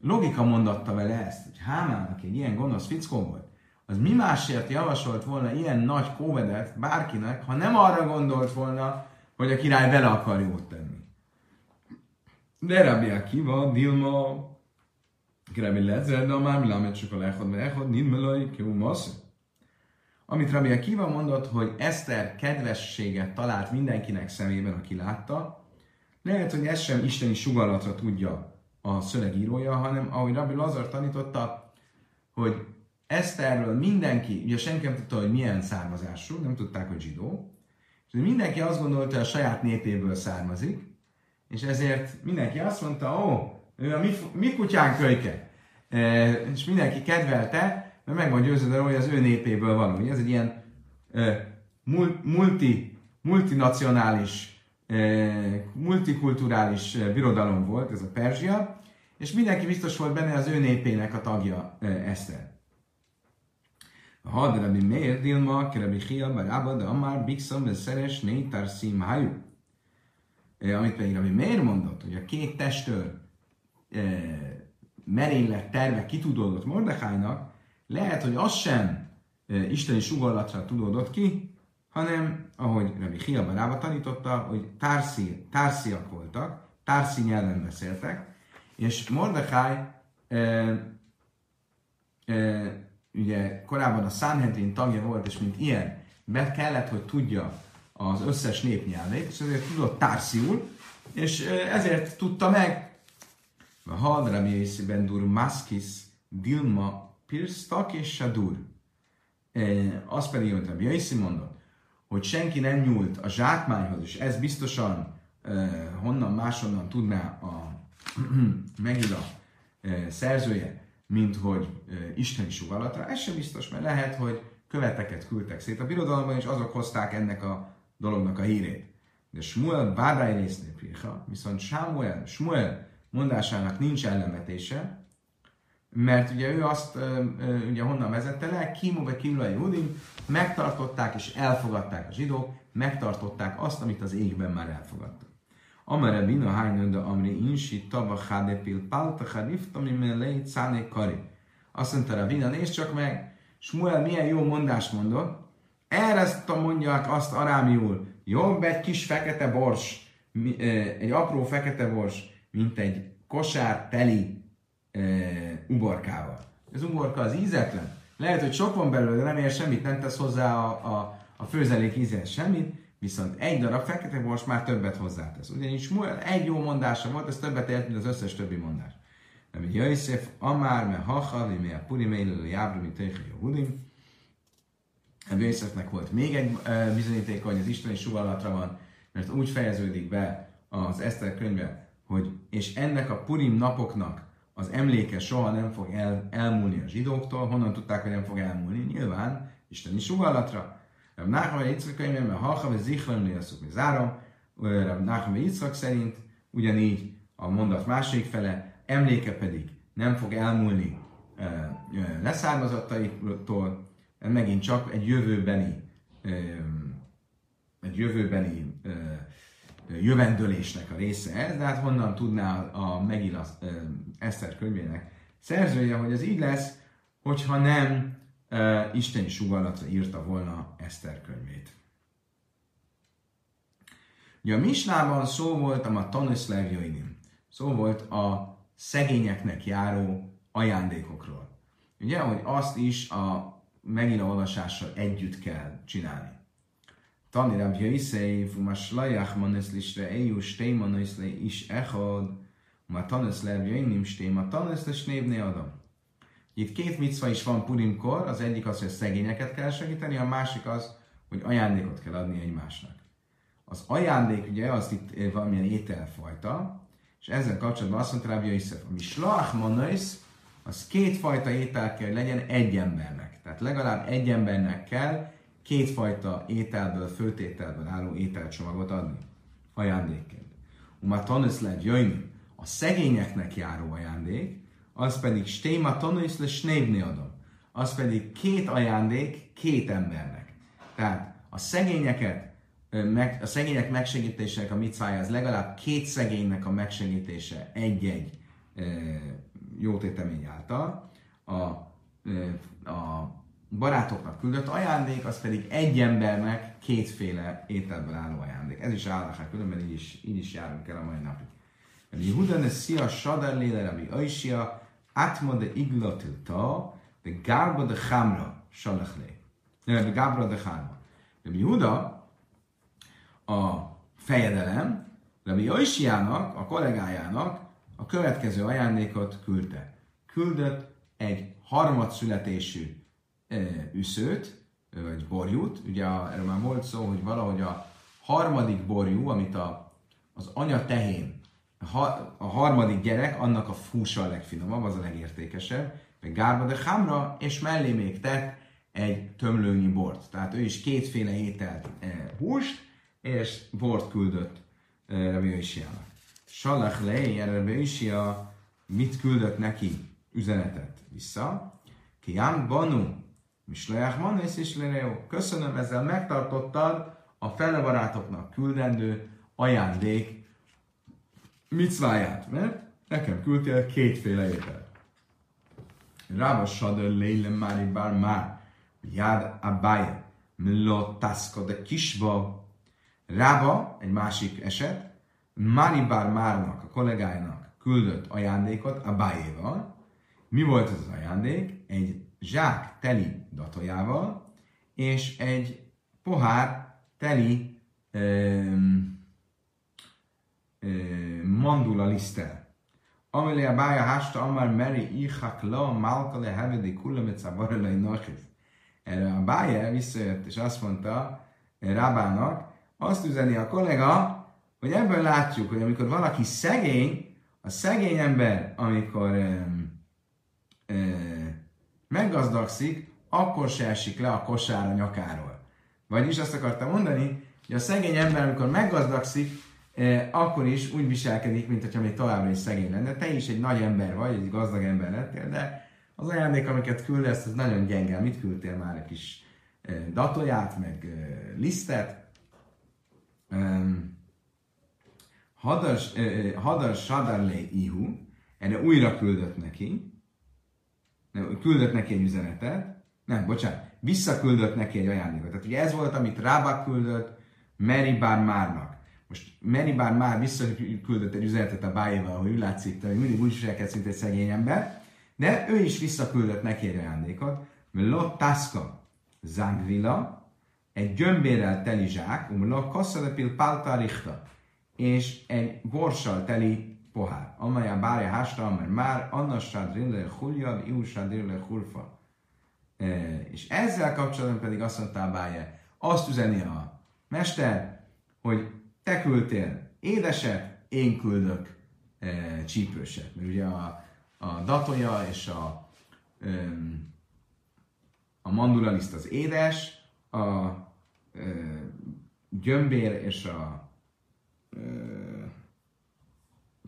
S1: logika mondatta vele ezt, hogy Hámán, aki egy ilyen gonosz fickó volt, az mi másért javasolt volna ilyen nagy kóvedet bárkinek, ha nem arra gondolt volna, hogy a király vele akar jót tenni. De Rabbi Akiva, Dilma, Rabbi Lezer, de már milámet csak a lechod, mert echod, nidmelai, kiú masz. Amit Rabbi Akiva mondott, hogy Eszter kedvességet talált mindenkinek szemében, aki látta, lehet, hogy ez sem isteni sugallatra tudja a szövegírója, hanem ahogy Rabbi Lazar tanította, hogy Eszterről mindenki, ugye senki nem tudta, hogy milyen származású, nem tudták, hogy zsidó, és mindenki azt gondolta, hogy a saját népéből származik, és ezért mindenki azt mondta, ó, ő a mi, mi kutyánk kölyke. E, és mindenki kedvelte, mert meg van győződve, hogy az ő népéből való. Ez egy ilyen e, multi, multinacionális, e, multikulturális birodalom volt, ez a Perzsia, és mindenki biztos volt benne az ő népének a tagja, e, Eszter. Ha de Rabbi Meir Dilma, Rabbi Chia, Barába, de Amár, Bixam, Szeres, Nétar, Szim, Hajú amit pedig ami miért mondott, hogy a két testőr merénylet terve kitudódott Mordekájnak, lehet, hogy az sem isteni sugallatra tudódott ki, hanem, ahogy Rabbi Hiaba rába tanította, hogy társzi, társziak voltak, társzi nyelven beszéltek, és Mordekáj e, e, ugye korábban a Sanhedrin tagja volt, és mint ilyen, be kellett, hogy tudja az összes népnyelvét, és ezért tudott társziul, és ezért tudta meg. A Hadra Ben Dur Maskis Dilma Pirstak és Sadur. Az pedig, amit a Jaisi mondott, hogy senki nem nyúlt a zsákmányhoz, és ez biztosan honnan máshonnan tudná a Megida szerzője, mint hogy isteni sugallatra. Ez sem biztos, mert lehet, hogy követeket küldtek szét a birodalomban, és azok hozták ennek a dolognak a hírét. De Smuel bádály résznél pirha, viszont Samuel, Smuel mondásának nincs ellenvetése, mert ugye ő azt ugye honnan vezette le, Kimu Kimla Judim, megtartották és elfogadták a zsidók, megtartották azt, amit az égben már elfogadtak. Amare bina hánynönda amri insi tava hadepil palta harifta cáné kari. Azt mondta Rabina, nézd csak meg, Smuel milyen jó mondást mondott, erre mondják azt arámiul, jobb egy kis fekete bors, egy apró fekete bors, mint egy kosár teli e, uborkával. Az uborka az ízetlen. Lehet, hogy sok van belőle, de nem ér semmit, nem tesz hozzá a, a, a főzelék ízhez semmit, viszont egy darab fekete bors már többet hozzátesz. Ugyanis egy jó mondása volt, ez többet ért, mint az összes többi mondás. Nem, Jaisef, Amár, me Hacha, me Puri, me Jábru, mi Teicha, Jehudim, Vészeknek volt még egy bizonyítéka, hogy az isteni sugallatra van, mert úgy fejeződik be az Eszter könyve, hogy és ennek a Purim napoknak az emléke soha nem fog el, elmúlni a zsidóktól. Honnan tudták, hogy nem fog elmúlni? Nyilván isteni sugallatra. Rab Nachman Yitzchak könyvben, mert ha vagy zichlan léaszuk, mi zárom. Rab Nachman Yitzchak szerint ugyanígy a mondat másik fele, emléke pedig nem fog elmúlni leszármazottaitól, megint csak egy jövőbeni egy jövőbeni jövendőlésnek a része ez, de hát honnan tudná a Megila Eszter könyvének szerzője, hogy ez így lesz, hogyha nem isteni sugallatra írta volna Eszter könyvét. Ugye a Misnában szó volt a Tanusz Levjainim. Szó volt a szegényeknek járó ajándékokról. Ugye, hogy azt is a megint olvasással együtt kell csinálni. Tani Rab Yosef, ma slajach manes lisre eju stei manes le is echad, ma tanes le jöjnim stei, ma tanes le snévné adom. Itt két micva is van Purimkor, az egyik az, hogy a szegényeket kell segíteni, a másik az, hogy ajándékot kell adni egymásnak. Az ajándék ugye az itt valamilyen ételfajta, és ezzel kapcsolatban azt mondta Rabbi Yosef, ami slach manais, az kétfajta étel kell legyen egy embernek. Tehát legalább egy embernek kell kétfajta ételből, főtételből álló ételcsomagot adni ajándékként. Uma tanusz lehet jöjni, a szegényeknek járó ajándék, az pedig stéma tanusz le snévni adom. Az pedig két ajándék két embernek. Tehát a szegényeket meg, a szegények megsegítésének a micvája az legalább két szegénynek a megsegítése egy-egy e, jótétemény által. A, a barátoknak küldött ajándék, az pedig egy embernek kétféle ételből álló ajándék. Ez is állnak, különben így is, így is járunk el a mai napig. Yehuda ne szia sadar léle, Rabbi Aishia, atma de iglatilta, de gárba de chámra salach lé. De gábra de chámra. Rabbi Yehuda a fejedelem, Rabbi Aishjának, a kollégájának a következő ajándékot küldte. Küldött egy harmadszületésű üszőt, vagy borjút. Ugye erről már volt szó, hogy valahogy a harmadik borjú, amit a, az anya tehén, a harmadik gyerek, annak a fúsa a legfinomabb, az a legértékesebb, meg gárba de hamra, és mellé még tett egy tömlőnyi bort. Tehát ő is kétféle ételt e, húst, és bort küldött Rabbi Yoshiának. Salach le, erre Rabbi Yoshia mit küldött neki üzenetet vissza? Kiám banu, Mislajach Manész és Lereo. Köszönöm, ezzel megtartottad a felebarátoknak küldendő ajándék micváját, mert nekem küldtél kétféle ételt. Rába sadör léle mári bár már, jád abája, mlo taszka de kisba. Rába, egy másik eset, Mári Márnak, a kollégájának küldött ajándékot Abájéval. Mi volt ez az ajándék? Egy zsák teli datójával, és egy pohár teli um, um, mandula lisztel. Amelé a bája hásta, amár meri ihak la, málka le hevedi kullamet szabarelai nachis. Erre a bája visszajött, és azt mondta Rábának, azt üzeni a kollega, hogy ebből látjuk, hogy amikor valaki szegény, a szegény ember, amikor um, um, meggazdagszik, akkor se esik le a kosár a nyakáról. Vagyis azt akartam mondani, hogy a szegény ember, amikor meggazdagszik, eh, akkor is úgy viselkedik, mint hogyha még továbbra is szegény lenne. Te is egy nagy ember vagy, egy gazdag ember lettél, de az ajándék, amiket küldesz, ez nagyon gyenge. Mit küldtél már? Egy kis eh, datóját, meg eh, lisztet? Um, Hadar, eh, hadar Sadarle Ihu, erre újra küldött neki, küldött neki egy üzenetet, nem, bocsánat, visszaküldött neki egy ajándékot. Tehát ugye ez volt, amit Rábak küldött Meribár Márnak. Most Meribár Már visszaküldött egy üzenetet a bájéval, hogy úgy látszik, hogy mindig úgy viselkedsz, mint egy szegény ember, de ő is visszaküldött neki egy ajándékot, Lot Taska Zangvila, egy gyömbérrel teli zsák, umla kasszalepil pálta és egy borssal teli pohár, amely a bárja hásta, mert már annassad rille huljad, iusad rille hurfa. E, és ezzel kapcsolatban pedig azt mondta a bárja, azt üzeni a mester, hogy te küldtél édeset, én küldök e, csípőset. Mert ugye a, a datója és a, e, a mandulaliszt az édes, a e, gyömbér és a e,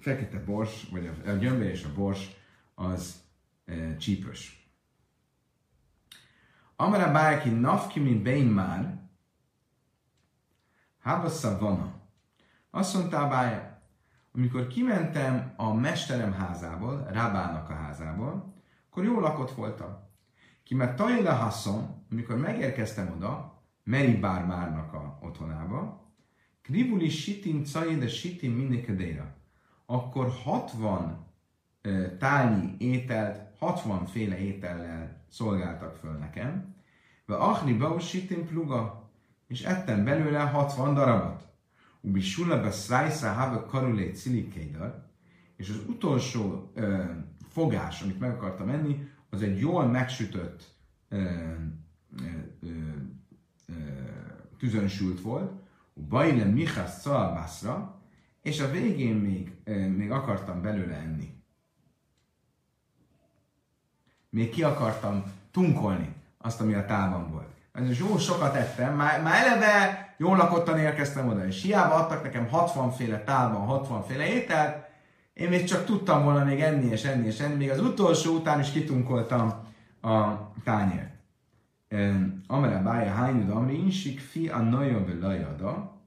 S1: fekete bors, vagy a, a gyömbér és a bors az e, csípős. Amara bárki nafki, mint bein már, Hábassza vana. Azt mondta a bája, amikor kimentem a mesterem házából, Rábának a házából, akkor jó lakott voltam. Ki mert Tajla Hasson, amikor megérkeztem oda, Meri Bármárnak a otthonába, Krivuli Sitin Caj, de Sitin Minnikedéra akkor 60 tálnyi ételt, 60 féle étellel szolgáltak föl nekem, ve achni bausitim pluga, és ettem belőle 60 darabot. Ubi sulabe szrájszá have karulé cilikédar, és az utolsó ö, fogás, amit meg akartam enni, az egy jól megsütött ö, ö, ö, tüzönsült volt, Bajle Michas Szalbászra, és a végén még, még akartam belőle enni. Még ki akartam tunkolni azt, ami a tálban volt. Ez jó sokat ettem, már, már eleve jól lakottan érkeztem oda, és hiába adtak nekem 60 féle tálban, 60 féle ételt, én még csak tudtam volna még enni és enni és enni, még az utolsó után is kitunkoltam a tányért. Amere bája hányud, ami insik fi a nagyon lajada.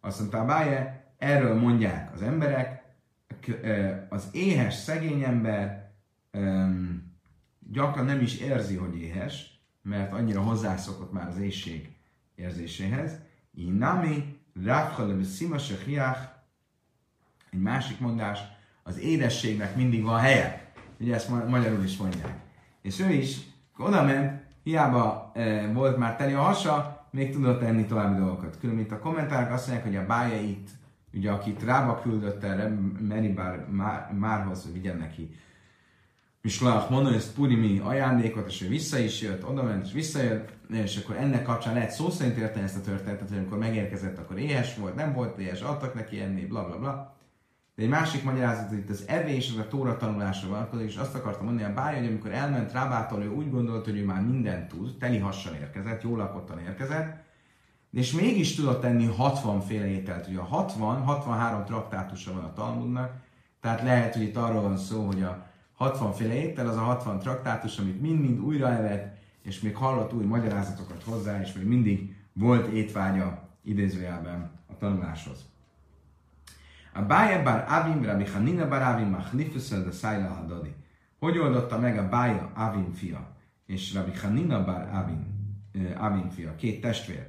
S1: Azt mondta bája, erről mondják az emberek, az éhes szegény ember gyakran nem is érzi, hogy éhes, mert annyira hozzászokott már az éjség érzéséhez. Inami, ráfhale szima egy másik mondás, az édességnek mindig van helye. Ugye ezt magyarul is mondják. És ő is oda ment, hiába volt már teli a hasa, még tudott enni további dolgokat. Különben itt a kommentárok azt mondják, hogy a bájait, ugye akit rába küldött erre, Meribár Márhoz, hogy vigyen neki Mislach mondani ezt Purimi ajándékot, és ő vissza is jött, oda ment, és visszajött, és akkor ennek kapcsán lehet szó szerint érteni ezt a történetet, hogy amikor megérkezett, akkor éhes volt, nem volt éhes, adtak neki enni, bla bla bla. De egy másik magyarázat, hogy itt az evés, az a tóra tanulásra vonatkozik, és azt akartam mondani a bája, hogy amikor elment Rábától, ő úgy gondolt, hogy ő már mindent tud, teli hassan érkezett, jól lakottan érkezett, és mégis tudott tenni 60 féle ételt. Ugye a 60, 63 traktátusa van a Talmudnak, tehát lehet, hogy itt arról van szó, hogy a 60 féle étel az a 60 traktátus, amit mind-mind újra evett, és még hallott új magyarázatokat hozzá, és még mindig volt étvágya idézőjelben a tanuláshoz. A Bája bar Avim, Rabbi Hanina bar Avim, Machlifus de Szájla Hadadi. Hogy oldotta meg a Bája Avim fia és Rabbi Hanina bar Avim, Avim fia, két testvér,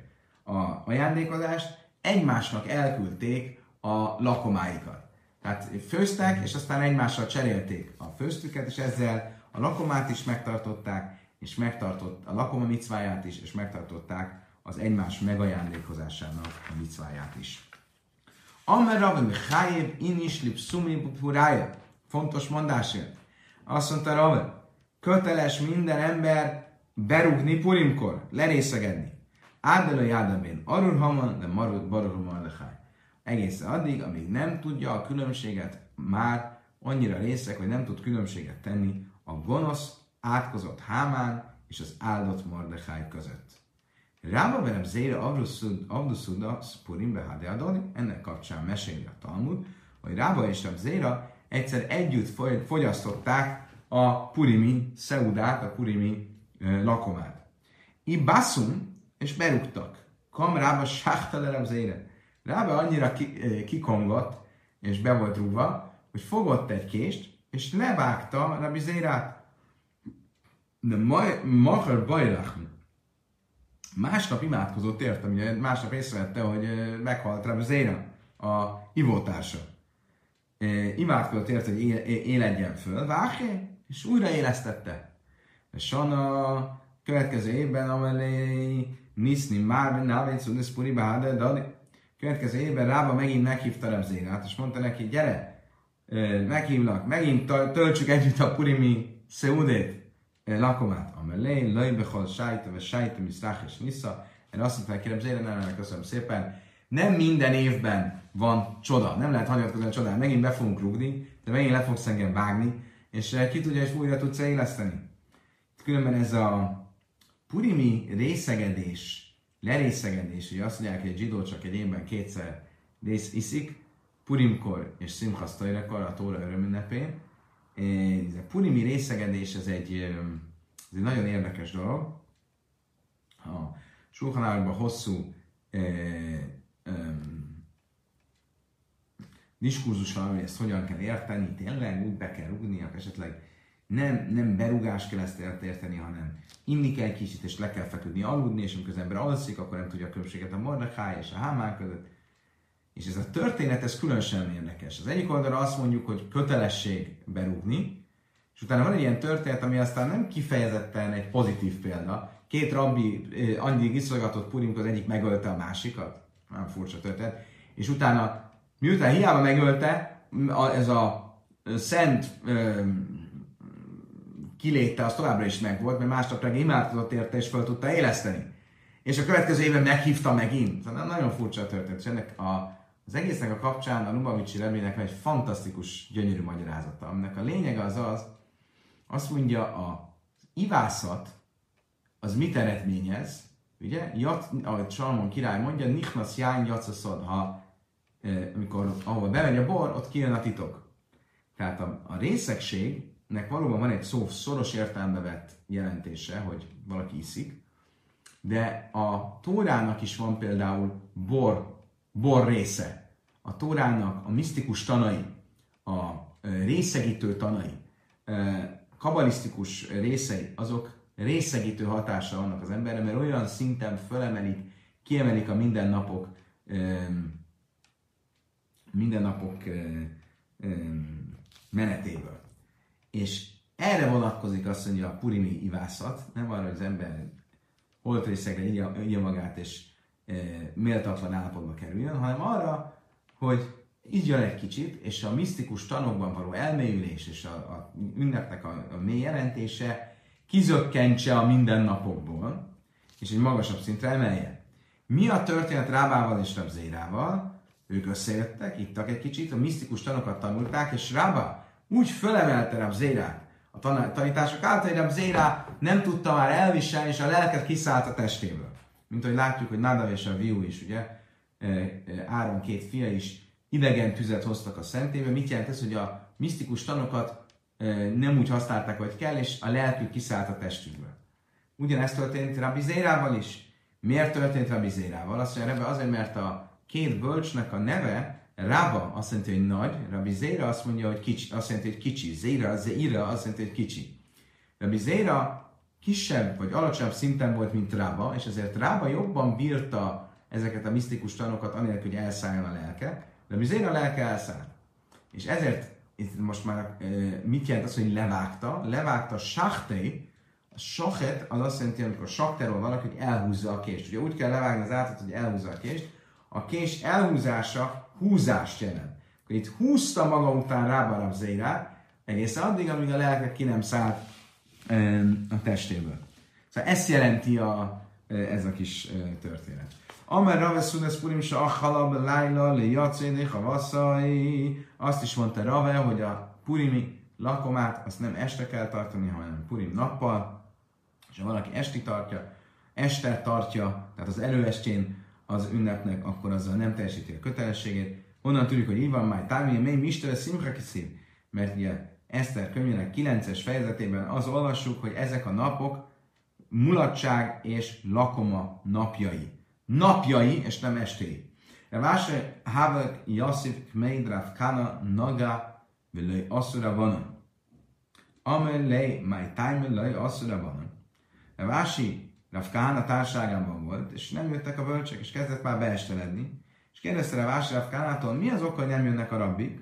S1: a ajándékozást, egymásnak elküldték a lakomáikat. Tehát főztek, és aztán egymással cserélték a főztüket, és ezzel a lakomát is megtartották, és megtartott a lakoma micváját is, és megtartották az egymás megajándékozásának a micváját is. Amer Rabbi inis lipsumi purája. Fontos mondásért. Azt mondta Rabbi, köteles minden ember berúgni purimkor, lerészegedni. Ádel a jádabén arul haman, de marul barul mardechaj. Egészen addig, amíg nem tudja a különbséget már annyira részek, hogy nem tud különbséget tenni a gonosz, átkozott Hámán és az áldott Mordechai között. Rába verem zére Avduszuda Spurim Behade Adoni, ennek kapcsán meséli a Talmud, hogy Rába és Zéra egyszer együtt fogyasztották a Purimi Seudát, a Purimi lakomát. Ibászum, és berúgtak. Kam Rába Sáhtalere Zére. Rába annyira kikongott, és be volt rúgva, hogy fogott egy kést, és levágta Rabbi Zérát. De Mahar Bajrachn, Másnap imádkozott értem, ugye másnap észrevette, hogy meghalt Rabbi Zéra, a ivótársa. Imádkozott érte, hogy éledjen föl, vágje, és újra élesztette. És Sana következő évben, amelé Niszni már, Návén Szudnisz Puri Báde, de következő évben Rába megint meghívta Rabzérát, és mondta neki, gyere, meghívlak, megint töltsük együtt a Purimi Szeudét lakomát. Amelé, lejbechol, sajta, vagy sajta, miszrach és nisza. Én azt mondtam, kérem, Zérenának köszönöm szépen. Nem minden évben van csoda. Nem lehet hagyatkozni a csodán. Megint be fogunk rúgni, de megint le fogsz engem vágni, és ki tudja, és újra tudsz éleszteni. Különben ez a purimi részegedés, lerészegedés, hogy azt mondják, hogy egy zsidó csak egy évben kétszer rész iszik, Purimkor és Simchasztajrakor, a Tóra örömünnepén, ez a purimi részegedés, ez egy, ez egy nagyon érdekes dolog. A Sulhanárokban hosszú e, e, diskurzus van, hogy ezt hogyan kell érteni, tényleg úgy be kell rugniak, esetleg nem, nem berugás kell ezt érteni, hanem inni kell egy kicsit, és le kell feküdni, aludni, és amikor az ember alszik, akkor nem tudja a különbséget a Mordechai és a Hámán között. És ez a történet, ez különösen érdekes. Az egyik oldalra azt mondjuk, hogy kötelesség berúgni, és utána van egy ilyen történet, ami aztán nem kifejezetten egy pozitív példa. Két rabbi annyi iszolgatott Purim, az egyik megölte a másikat. Nem furcsa történet. És utána, miután hiába megölte, ez a szent kiléte az továbbra is megvolt, mert másnap meg imádkozott érte és fel tudta éleszteni. És a következő évben meghívta megint. Szóval nagyon furcsa történet. És ennek a, az egésznek a kapcsán a Lubavicsi Rebének egy fantasztikus, gyönyörű magyarázata, aminek a lényege az az, azt mondja, a ivászat az mit eredményez? Ugye, Jat, ahogy Salmon király mondja, Nichnas Ján Jacaszod, ha amikor ahol bemegy a bor, ott kijön a titok. Tehát a, a részegségnek valóban van egy szó szoros értelembe vett jelentése, hogy valaki iszik, de a tórának is van például bor, bor része. A tórának a misztikus tanai, a részegítő tanai, kabalisztikus részei, azok részegítő hatása vannak az emberre, mert olyan szinten fölemelik, kiemelik a mindennapok mindennapok menetéből. És erre vonatkozik azt mondja a purimi ivászat, nem arra, hogy az ember holtrészegre igya magát és méltatlan állapotba kerüljön, hanem arra, hogy igyon egy kicsit, és a misztikus tanokban való elmélyülés és a, a ünnepnek a, a mély jelentése kizökkentse a mindennapokból, és egy magasabb szintre emelje. Mi a történet Rábával és Rabzérával? Ők összejöttek, ittak egy kicsit, a misztikus tanokat tanulták, és Rába úgy fölemelte Rabzérát a tanítások által, hogy Rabzérá nem tudta már elviselni, és a lelket kiszállt a testéből. Mint ahogy látjuk, hogy Nadav és a Viu is, ugye, Áron két fia is idegen tüzet hoztak a szentébe. Mit jelent ez, hogy a misztikus tanokat nem úgy használták, hogy kell, és a lelkük kiszállt a testükből. Ugyanezt történt Rabbi Zérával is. Miért történt Rabbi Zérával? Azt mondja, azért, mert a két bölcsnek a neve, Rába azt jelenti, hogy nagy, Rabbi Zéra azt mondja, hogy kicsi, azt jelenti, hogy kicsi. Zéra, Zéra azt jelenti, hogy kicsi. Rabbi Zéra kisebb vagy alacsonyabb szinten volt, mint Rába, és ezért Rába jobban bírta ezeket a misztikus tanokat, anélkül, hogy elszálljon a lelke, de Mizén a lelke elszállt. És ezért itt most már mit jelent az, hogy levágta? Levágta sachtei, a sachet az azt jelenti, amikor sakterról valaki, hogy elhúzza a kést. Ugye úgy kell levágni az állatot, hogy elhúzza a kést. A kés elhúzása húzást jelent. Akkor itt húzta maga után rába Zéra, egészen addig, amíg a lelke ki nem szállt e, a testéből. Szóval ezt jelenti a, e, ez a kis történet. Amer Rave Szunes Purim se achalab lájla le jacéné havaszai. Azt is mondta Rave, hogy a purimi lakomát azt nem este kell tartani, hanem purim nappal. És ha valaki esti tartja, este tartja, tehát az előestjén az ünnepnek, akkor azzal nem teljesíti a kötelességét. Onnan tudjuk, hogy így van, máj támi, mely mistere szimcha kiszín. Mert ugye Eszter könyvének 9-es fejezetében az olvassuk, hogy ezek a napok mulatság és lakoma napjai napjai, és nem estéi. Váse Havak Yosif Kmeid Rav Kana Naga Völöj Asszura Vanon. Amelé My Time Lej Asszura Vanon. Vási Rav Kana társágában volt, és nem jöttek a bölcsek, és kezdett már beesteledni. És kérdezte Rav Vási Rav Kanától, mi az oka, hogy nem jönnek a rabbik,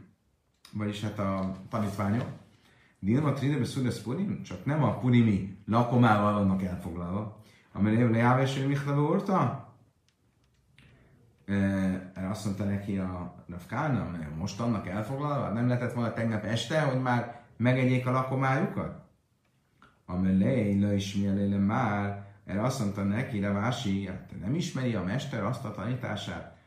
S1: vagyis hát a tanítványok. Dilma Tridebe Szudes Purim, csak nem a purimi lakomával vannak elfoglalva. Amelé Lejáves, hogy Michla Orta? erre azt mondta neki a Rafkána, most annak elfoglalva, nem lehetett volna tegnap este, hogy már megegyék a lakomájukat? Amelé, le is már, erre azt mondta neki, Ravási, hát nem ismeri a mester azt a tanítását,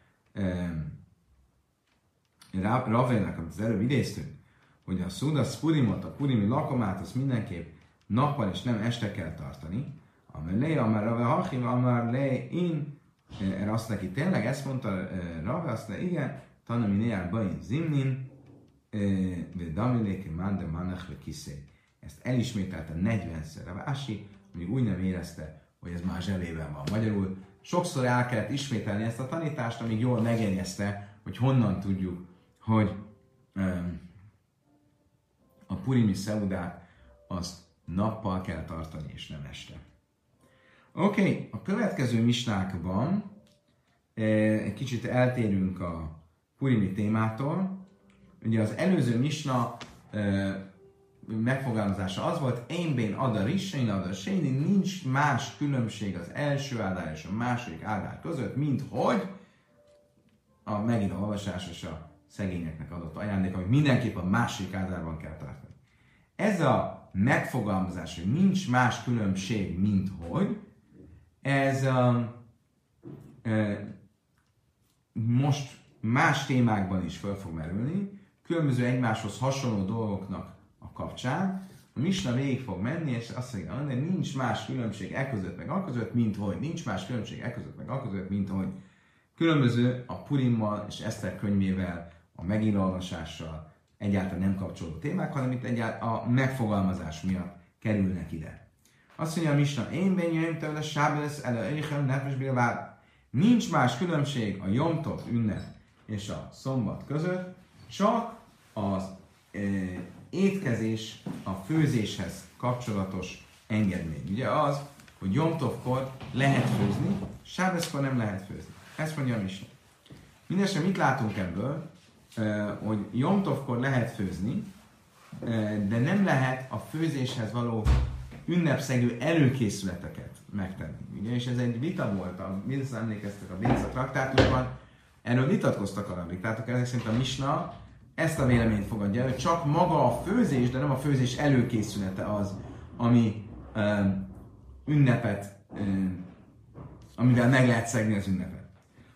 S1: Ravének, amit az előbb idéztünk, hogy a Suda Purimot, a Purimi lakomát, azt mindenképp nappal és nem este kell tartani. Amelé, amár Rave Hachim, amár le in, erre azt neki, tényleg ezt mondta Rav, azt mondta, igen, tanami néjár bain zimnin, ve damiléke mande manach ve kiszé. Ezt elismételte 40-szer a Vási, még úgy nem érezte, hogy ez már zsebében van. Magyarul sokszor el kellett ismételni ezt a tanítást, amíg jól megjegyezte, hogy honnan tudjuk, hogy um, a purimi szeudát azt nappal kell tartani, és nem este. Oké, okay, a következő misnákban e, egy kicsit eltérünk a Purimi témától. Ugye az előző misna ö, megfogalmazása az volt, én bén adar is, én adar séni, nincs más különbség az első áldár és a második áldár között, mint hogy a megint a olvasás és a szegényeknek adott ajándék, amit mindenképp a másik áldárban kell tartani. Ez a megfogalmazás, hogy nincs más különbség, mint hogy, ez a, e, most más témákban is fel fog merülni, különböző egymáshoz hasonló dolgoknak kapcsán, a Misna végig fog menni, és azt mondja, hogy nincs más különbség e között meg a között, mint hogy. Nincs más különbség e között meg a között, mint hogy. Különböző a Purimmal és Eszter könyvével, a megírolvasással egyáltalán nem kapcsolódó témák, hanem itt egyáltalán a megfogalmazás miatt kerülnek ide. Azt mondja a Misna, én benyőim tőle sábesz ele öjhem nefes Nincs más különbség a Jomtov ünnep és a szombat között, csak az e, étkezés, a főzéshez kapcsolatos engedmény. Ugye az, hogy Jomtovkor lehet főzni, Sábeszkor nem lehet főzni. Ezt mondja a Misna. Mindenesetre mit látunk ebből? hogy Jomtovkor lehet főzni, de nem lehet a főzéshez való ünnepszegő előkészületeket megtenni. Ugye? És ez egy vita volt, a, mindez emlékeztek a Béca traktátusban, erről vitatkoztak a rabik. ezek szerint a Misna ezt a véleményt fogadja, hogy csak maga a főzés, de nem a főzés előkészülete az, ami um, ünnepet, um, amivel meg lehet szegni az ünnepet.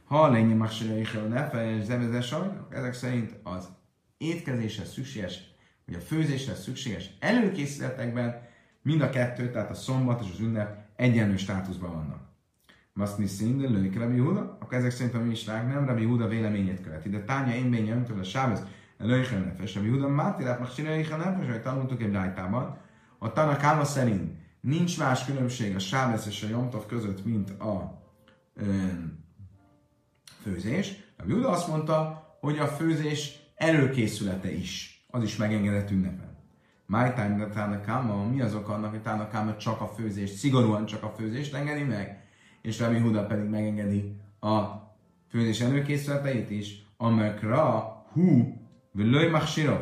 S1: Ha lénye maksirai nefes zevezes sajnok, ezek szerint az étkezéshez szükséges, vagy a főzéshez szükséges előkészületekben mind a kettő, tehát a szombat és az ünnep egyenlő státuszban vannak. Azt mi szín, lőjük Rabbi Huda, akkor ezek szerint a mi nem Rabbi Huda véleményét követi. De tánya én bénye öntől a sávez, lőjük nefes. Rabbi Huda mátirát, meg csináljuk nefes, hogy tanultuk egy rájtában. A Tanakáma szerint nincs más különbség a sávez és a Jomtov között, mint a főzés. A Júda azt mondta, hogy a főzés előkészülete is, az is megengedett ünnepen. My time Tánakáma, mi azok annak, hogy Tánakáma csak a főzés, szigorúan csak a főzést engedi meg, és Rabbi Huda pedig megengedi a főzés előkészületeit is, amekra hu völöj machsirov.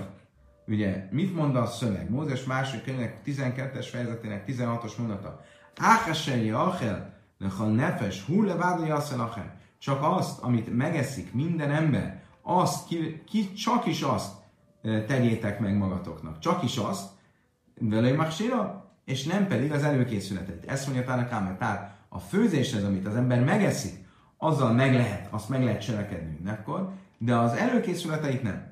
S1: Ugye, mit mond a szöveg? Mózes második könyvnek 12-es fejezetének 16-os mondata. Áhesei achel, lechal nefes, hu levádai achel csak azt, amit megeszik minden ember, azt, ki, ki csak is azt tegyétek meg magatoknak. Csak is azt, vele magsira, és nem pedig az előkészületet. Ezt mondja Tának Tehát a főzéshez, amit az ember megeszik, azzal meg lehet, azt meg lehet cselekedni akkor, de az előkészületeit nem.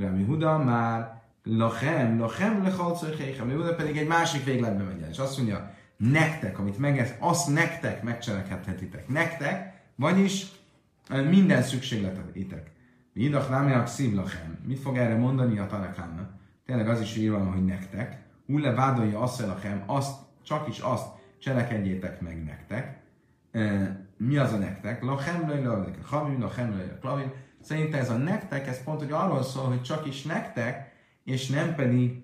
S1: Rami Huda már lachem, lachem lechalcöjhéchem, Huda pedig egy másik végletbe megy és azt mondja, nektek, amit megesz, azt nektek megcselekedhetitek. Nektek, vagyis minden szükségletet étek. Idach lámják szívlachem. Mit fog erre mondani a Tanakámnak? Tényleg az is írva, hogy nektek. Ulle vádolja azt lachem, azt, csak is azt cselekedjétek meg nektek. mi az a nektek? Lachem lejle, Szerintem ez a nektek, ez pont, hogy arról szól, hogy csak is nektek, és nem pedig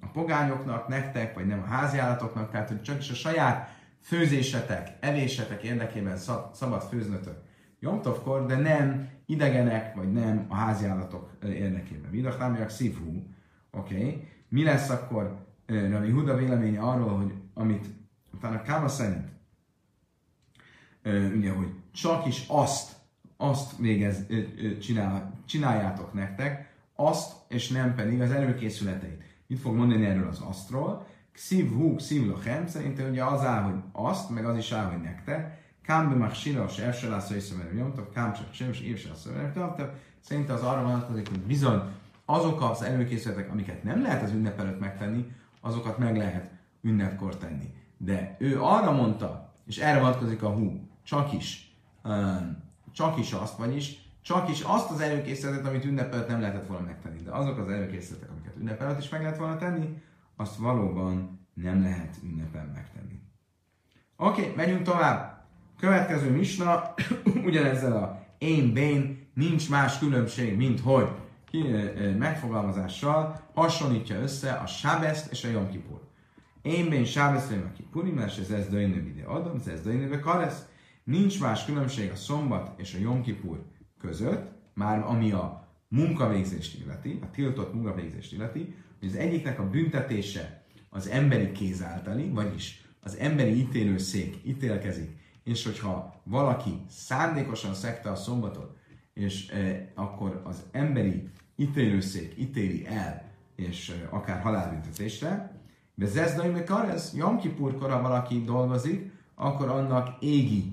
S1: a pogányoknak, nektek, vagy nem a háziállatoknak, tehát hogy csak is a saját főzésetek, evésetek érdekében szabad főznötök Jomtovkor, de nem idegenek, vagy nem a háziállatok érdekében. Vidach lámjak szívhú, oké. Okay. Mi lesz akkor Rami Huda véleménye arról, hogy amit utána Káma szerint, ugye, hogy csak is azt, azt végez, csinál, csináljátok nektek, azt, és nem pedig az előkészületeit. Mit fog mondani erről az asztról? Xiv hú, xiv lochem, szerintem ugye az áll, hogy azt, meg az is áll, hogy nektek. Kám be machsira, se első lesz észreverő nyomtok, kám csak sem, és év se lesz Szerintem az arra vonatkozik, hogy bizony azok az előkészületek, amiket nem lehet az ünnep előtt megtenni, azokat meg lehet ünnepkor tenni. De ő arra mondta, és erre vonatkozik a hú, csak is, um, csak is azt, vagyis csak is azt az előkészületet, amit ünnep előtt nem lehetett volna megtenni. De azok az előkészületek, amiket ünnep előtt is meg lehet volna tenni, azt valóban nem lehet ünnepen megtenni. Oké, okay, megyünk tovább. Következő misna, ugyanezzel a én bén nincs más különbség, mint hogy megfogalmazással hasonlítja össze a Sábeszt és a Jom Kipur. Én bén Sábeszt a Kipur, mert ez ez döjnő ide adom, ez döjnő karesz. Nincs más különbség a szombat és a Jom Kipur között, már ami a munkavégzést illeti, a tiltott munkavégzést illeti, hogy az egyiknek a büntetése az emberi kéz általi, vagyis az emberi ítélőszék ítélkezik, és hogyha valaki szándékosan szekte a szombatot, és e, akkor az emberi ítélőszék ítéli el, és e, akár halálbüntetésre, de Zezdai Mekarez, Jom Kipurkor, ha valaki dolgozik, akkor annak égi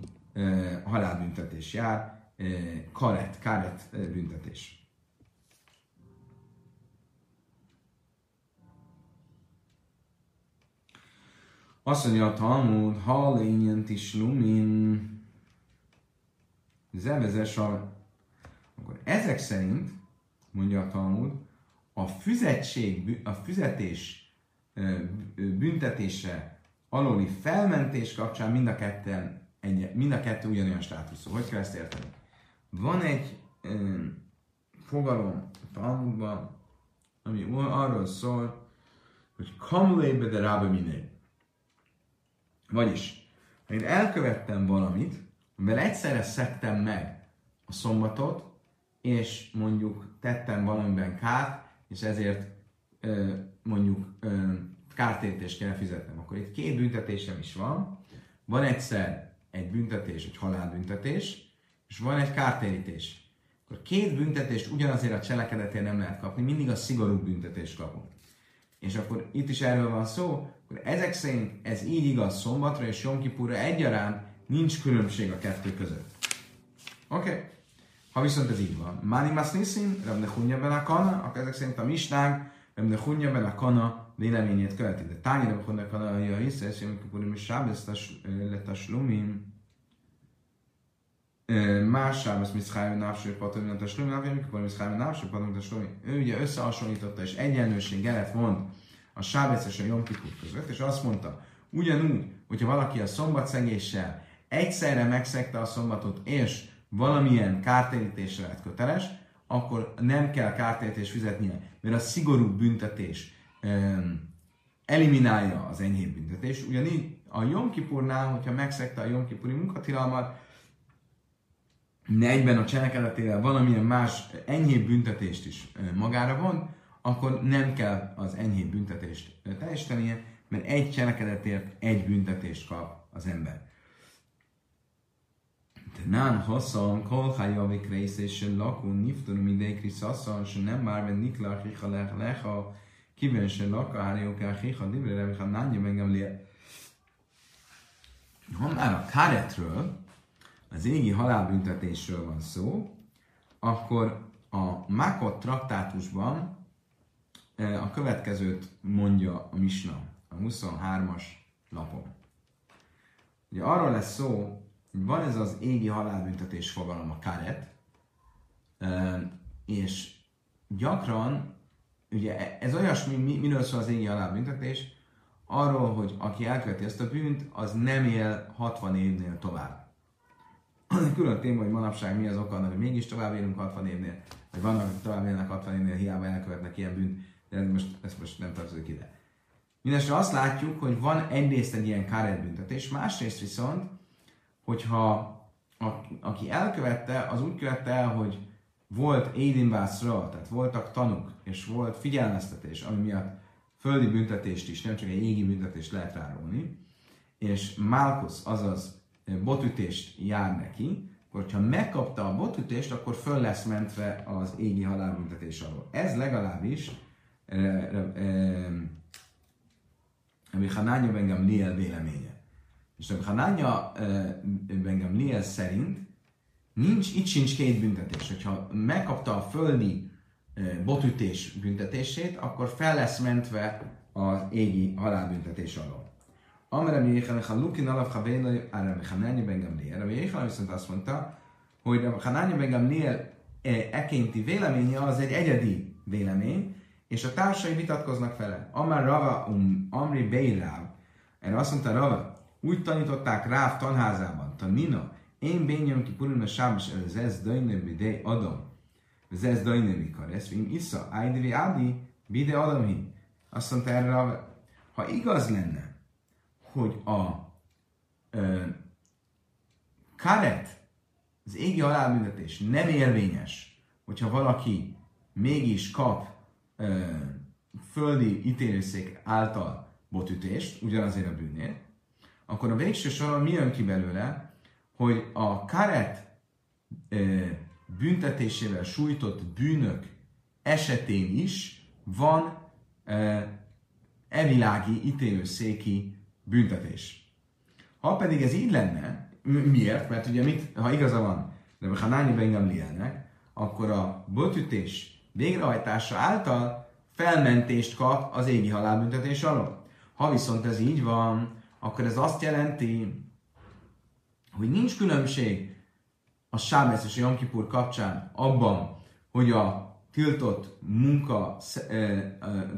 S1: halálbüntetés jár, karet, karet büntetés. Azt mondja a Talmud, ha lényen tislumin, zevezes a... Akkor ezek szerint, mondja a Talmud, a fizetség, a fizetés büntetése aluli felmentés kapcsán mind a ketten egy, mind a kettő ugyanolyan státuszú. Hogy kell ezt érteni? Van egy ö, fogalom a Talmudban, ami arról szól, hogy kamulébe de rába minél. Vagyis, ha én elkövettem valamit, amivel egyszerre szektem meg a szombatot, és mondjuk tettem valamiben kárt, és ezért ö, mondjuk ö, kártérítést kell fizetnem. Akkor itt két büntetésem is van. Van egyszer egy büntetés, egy halálbüntetés, és van egy kártérítés. Akkor két büntetést ugyanazért a cselekedetért nem lehet kapni, mindig a szigorú büntetést kapunk. És akkor itt is erről van szó, akkor ezek szerint ez így igaz szombatra és Jomkipurra egyaránt nincs különbség a kettő között. Oké? Okay. Ha viszont ez így van, Mani Masnisin, Rabne Hunya Ben Akana, akkor ezek szerint a misnánk Rabne Hunya Ben Akana véleményét követi. De Tányi Rabne Hunya Ben Akana, ja hiszesz, Jomkipurim és Sábesz letaslumin, más Sábesz Miszchájó Návső Patom, mint a Slumi, Návső Miszchájó Miszchájó Návső Patom, mint a Slumi. Ő ugye összehasonlította és egyenlőséget vont a Sábesz és a Jom Kippur között, és azt mondta, ugyanúgy, hogyha valaki a szombatszegéssel egyszerre megszegte a szombatot, és valamilyen kártérítésre lett köteles, akkor nem kell kártérítést fizetnie, mert a szigorú büntetés eliminálja az enyhébb büntetés. Ugyanígy a Jom Kipurnál, hogyha megszegte a Jom Kipuri munkatilalmat, egyben a cselekedetével valamilyen más enyhébb büntetést is magára von, akkor nem kell az enyhébb büntetést teljesítenie, mert egy cselekedetért egy büntetést kap az ember. Nán haszon, kol hajavik rész és lakó niftur mindegy kriszaszon, se nem már nikla hicha lech kiven se laka hárjóká hicha dibre revicha nányi megem lé. Ha már a karetről, az égi halálbüntetésről van szó, akkor a Makot traktátusban a következőt mondja a Misna, a 23-as lapon. Ugye arról lesz szó, hogy van ez az égi halálbüntetés fogalom, a karet, és gyakran, ugye ez olyasmi, miről szól az égi halálbüntetés, arról, hogy aki elköveti ezt a bűnt, az nem él 60 évnél tovább. Külön téma, hogy manapság mi az oka hogy mégis tovább élünk 60 évnél, vagy vannak, akik tovább élnek 60 évnél, hiába elkövetnek ilyen bűnt de ez most, ez most nem tartozik ide. Mindenesetre azt látjuk, hogy van egyrészt egy ilyen káretbüntetés, másrészt viszont, hogyha aki elkövette, az úgy követte el, hogy volt Édinvászra, tehát voltak tanuk, és volt figyelmeztetés, ami miatt földi büntetést is, nem csak egy égi büntetést lehet rárólni, és Malkusz, azaz botütést jár neki, akkor ha megkapta a botütést, akkor föl lesz mentve az égi halálbüntetés alól. Ez legalábbis Rabbi Hanánya ben Gamliel véleménye. És Rabbi Hanánya ben Gamliel szerint nincs, itt sincs két büntetés. Hogyha megkapta a földi botütés büntetését, akkor fel lesz mentve az égi halálbüntetés alól. Amire mi Jéhel, ha Lukin alap ha Béla, Rabbi Hanánya ben Gamliel. Rabbi Jéhel viszont azt mondta, hogy Rabbi Hanánya ben Gamliel ekénti véleménye az egy egyedi vélemény, és a társai vitatkoznak vele. Amár Rava um Amri Beiráv, erre azt mondta Rava, úgy tanították Ráv tanházában, tanina, én bényem ki purim a sábos ez ez dajne bide adam, ez ez dajne mikor, ez? Vim isza, ájdivi ádi, bide adamhi. Azt mondta erre ha igaz lenne, hogy a ö, karet, az égi halálbüntetés nem érvényes hogyha valaki mégis kap ö, földi ítélőszék által botütést, ugyanazért a bűnért, akkor a végső soron mi jön ki belőle, hogy a karet büntetésével sújtott bűnök esetén is van evilági ítélőszéki büntetés. Ha pedig ez így lenne, miért? Mert ugye mit, ha igaza van, de ha Hanáni Ben lielnek, akkor a botütés végrehajtása által felmentést kap az égi halálbüntetés alól. Ha viszont ez így van, akkor ez azt jelenti, hogy nincs különbség a Sábesz és a Jom kapcsán abban, hogy a tiltott munka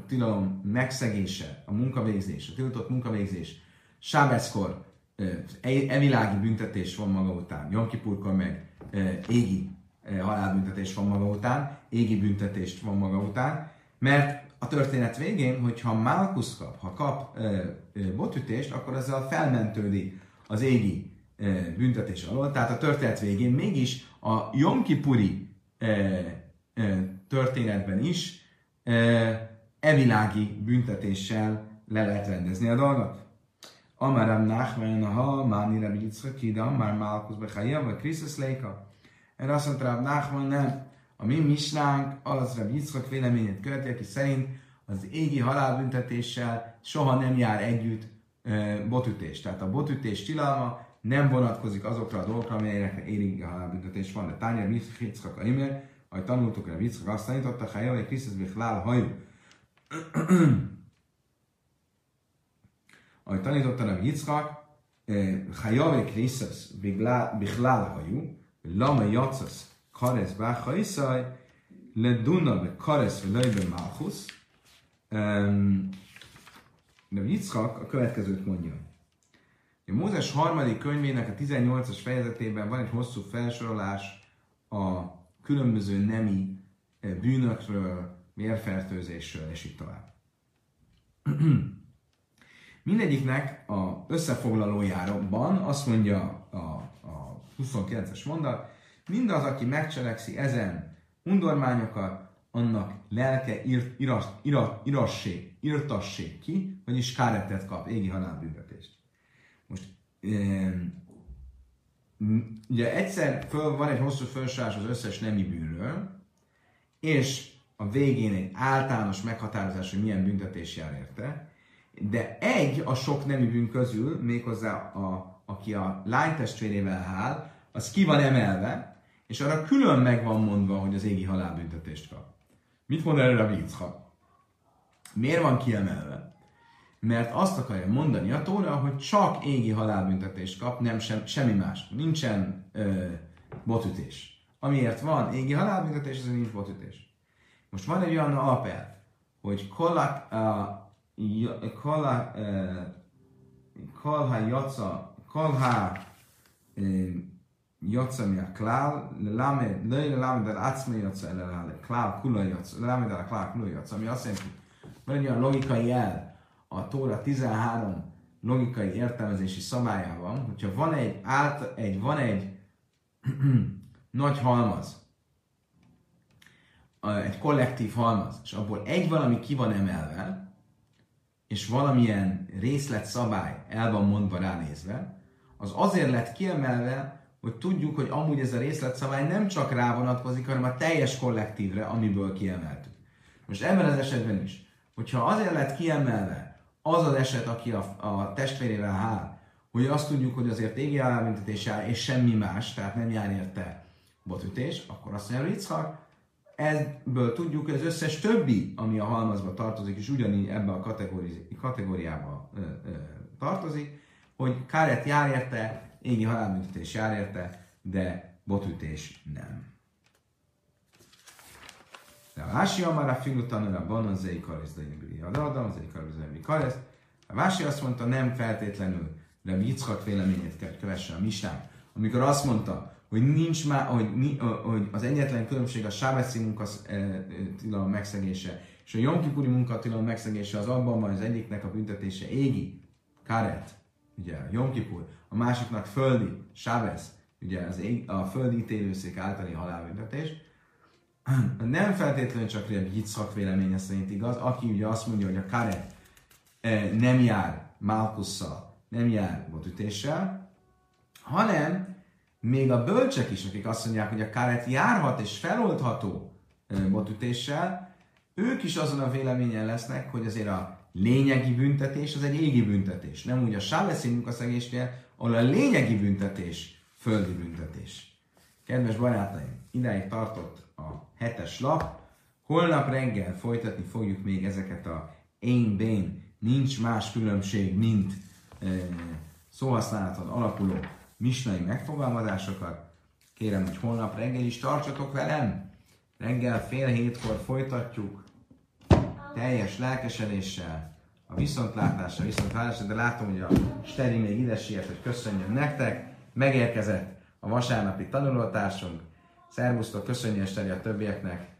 S1: tilalom megszegése, a munkavégzés, a tiltott munkavégzés Sábeszkor evilági büntetés van maga után, Jom meg égi halálbüntetés van maga után, égi büntetést van maga után, mert a történet végén, hogyha Malkusz kap, ha kap botütést, akkor ezzel felmentődik az égi büntetés alól. Tehát a történet végén mégis a Jom Kipuri történetben is evilági büntetéssel le lehet rendezni a dolgot. Amaram Nachman, ha Máni Rabbi Yitzchak, Ida, már Malkusz Bechaia, vagy Krisztus Leika. Erre azt mondta Rabbi Nachman, nem. A mi misnánk az Rabbi Yitzchak véleményét követi, aki szerint az égi halálbüntetéssel soha nem jár együtt botütés. Tehát a botütés tilalma nem vonatkozik azokra a dolgokra, amelyekre égi halálbüntetés van. De Tányar Yitzchak a Imer, ahogy tanultuk rá Yitzchak, azt tanította, ha jaj, Krisztus Bichlál hajú. ahogy tanította rá Yitzchak, Hajavé Krisztus Bichlál hajú, lama jacas karesz báha iszaj, le duna be karesz ve löjbe máhusz. De Yitzchak a következőt mondja. A Mózes harmadik könyvének a 18-as fejezetében van egy hosszú felsorolás a különböző nemi bűnökről, vérfertőzésről, és így tovább. Mindegyiknek a összefoglalójában azt mondja a, a 29-es mondat, mindaz, aki megcselekszi ezen undormányokat, annak lelke iras, irat, irassék, irtassék ki, vagyis káretet kap, égi halálbüntetést. Ugye egyszer föl, van egy hosszú felsorolás az összes nemi bűnről, és a végén egy általános meghatározás, hogy milyen büntetés jár érte, de egy a sok nemi bűn közül, méghozzá a, aki a lánytestvérével hál, az ki van emelve, és arra külön meg van mondva, hogy az égi halálbüntetést kap. Mit mond erre a Yitzchak? Miért van kiemelve? Mert azt akarja mondani a tóra, hogy csak égi halálbüntetést kap, nem sem, semmi más. Nincsen ö, botütés. Amiért van égi halálbüntetés, az nincs botütés. Most van egy olyan alapelv, hogy kollak, uh, Kolha Jaca, Kolha mi a klál, lelamed, lelamed el átszme Jaca, el klál kula Jaca, lelamed el a klál kula Jaca, ami azt jelenti, van egy olyan logikai jel a Tóra 13 logikai értelmezési szabályában, hogyha van egy, át, egy, van egy nagy halmaz, egy kollektív halmaz, és abból egy valami ki van emelve, és valamilyen részletszabály el van mondva ránézve, az azért lett kiemelve, hogy tudjuk, hogy amúgy ez a részletszabály nem csak rá vonatkozik, hanem a teljes kollektívre, amiből kiemeltük. Most ebben az esetben is, hogyha azért lett kiemelve az az eset, aki a, a testvérével hál, hogy azt tudjuk, hogy azért égi halálbüntetés jár, és semmi más, tehát nem jár érte botütés, akkor azt mondja, hogy ebből tudjuk, hogy az összes többi, ami a halmazba tartozik, és ugyanígy ebbe a kategóri- kategóriába ö, ö, tartozik, hogy káret jár érte, égi halálbüntetés jár érte, de botütés nem. De Vási már a filutan, a ban az éjkaresz, de én adam, az éjkaresz, de A Vási azt mondta, nem feltétlenül, de Yitzchak véleményét kell kövesse a misnán. Amikor azt mondta, hogy nincs már, hogy, hogy az egyetlen különbség a sábeszi munkatilalom megszegése és a Jomkipuri munkatilalom megszegése az abban van, az egyiknek a büntetése égi, karet, ugye a Jomkipur, a másiknak földi, sábesz, ugye az ég, a földi ítélőszék általi halálbüntetés. Nem feltétlenül csak Reb Yitzhak véleménye szerint igaz, aki ugye azt mondja, hogy a karet eh, nem jár Malkusszal, nem jár botütéssel, hanem még a bölcsek is, akik azt mondják, hogy a karet járhat és feloldható eh, botütéssel, ők is azon a véleményen lesznek, hogy azért a lényegi büntetés az egy égi büntetés. Nem úgy a Sábeszi munkaszegésnél, ahol a lényegi büntetés földi büntetés. Kedves barátaim, idáig tartott a hetes lap. Holnap reggel folytatni fogjuk még ezeket a én bén, nincs más különbség, mint e, szóhasználaton alapuló misnai megfogalmazásokat. Kérem, hogy holnap reggel is tartsatok velem. Reggel fél hétkor folytatjuk teljes lelkesedéssel, a viszontlátásra, viszontlátásra, de látom, hogy a Steri még ide siet, hogy köszönjön nektek. Megérkezett a vasárnapi tanulótársunk. Szervusztok, köszönjön Steri a többieknek.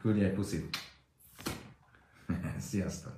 S1: Küldj egy puszit. Sziasztok!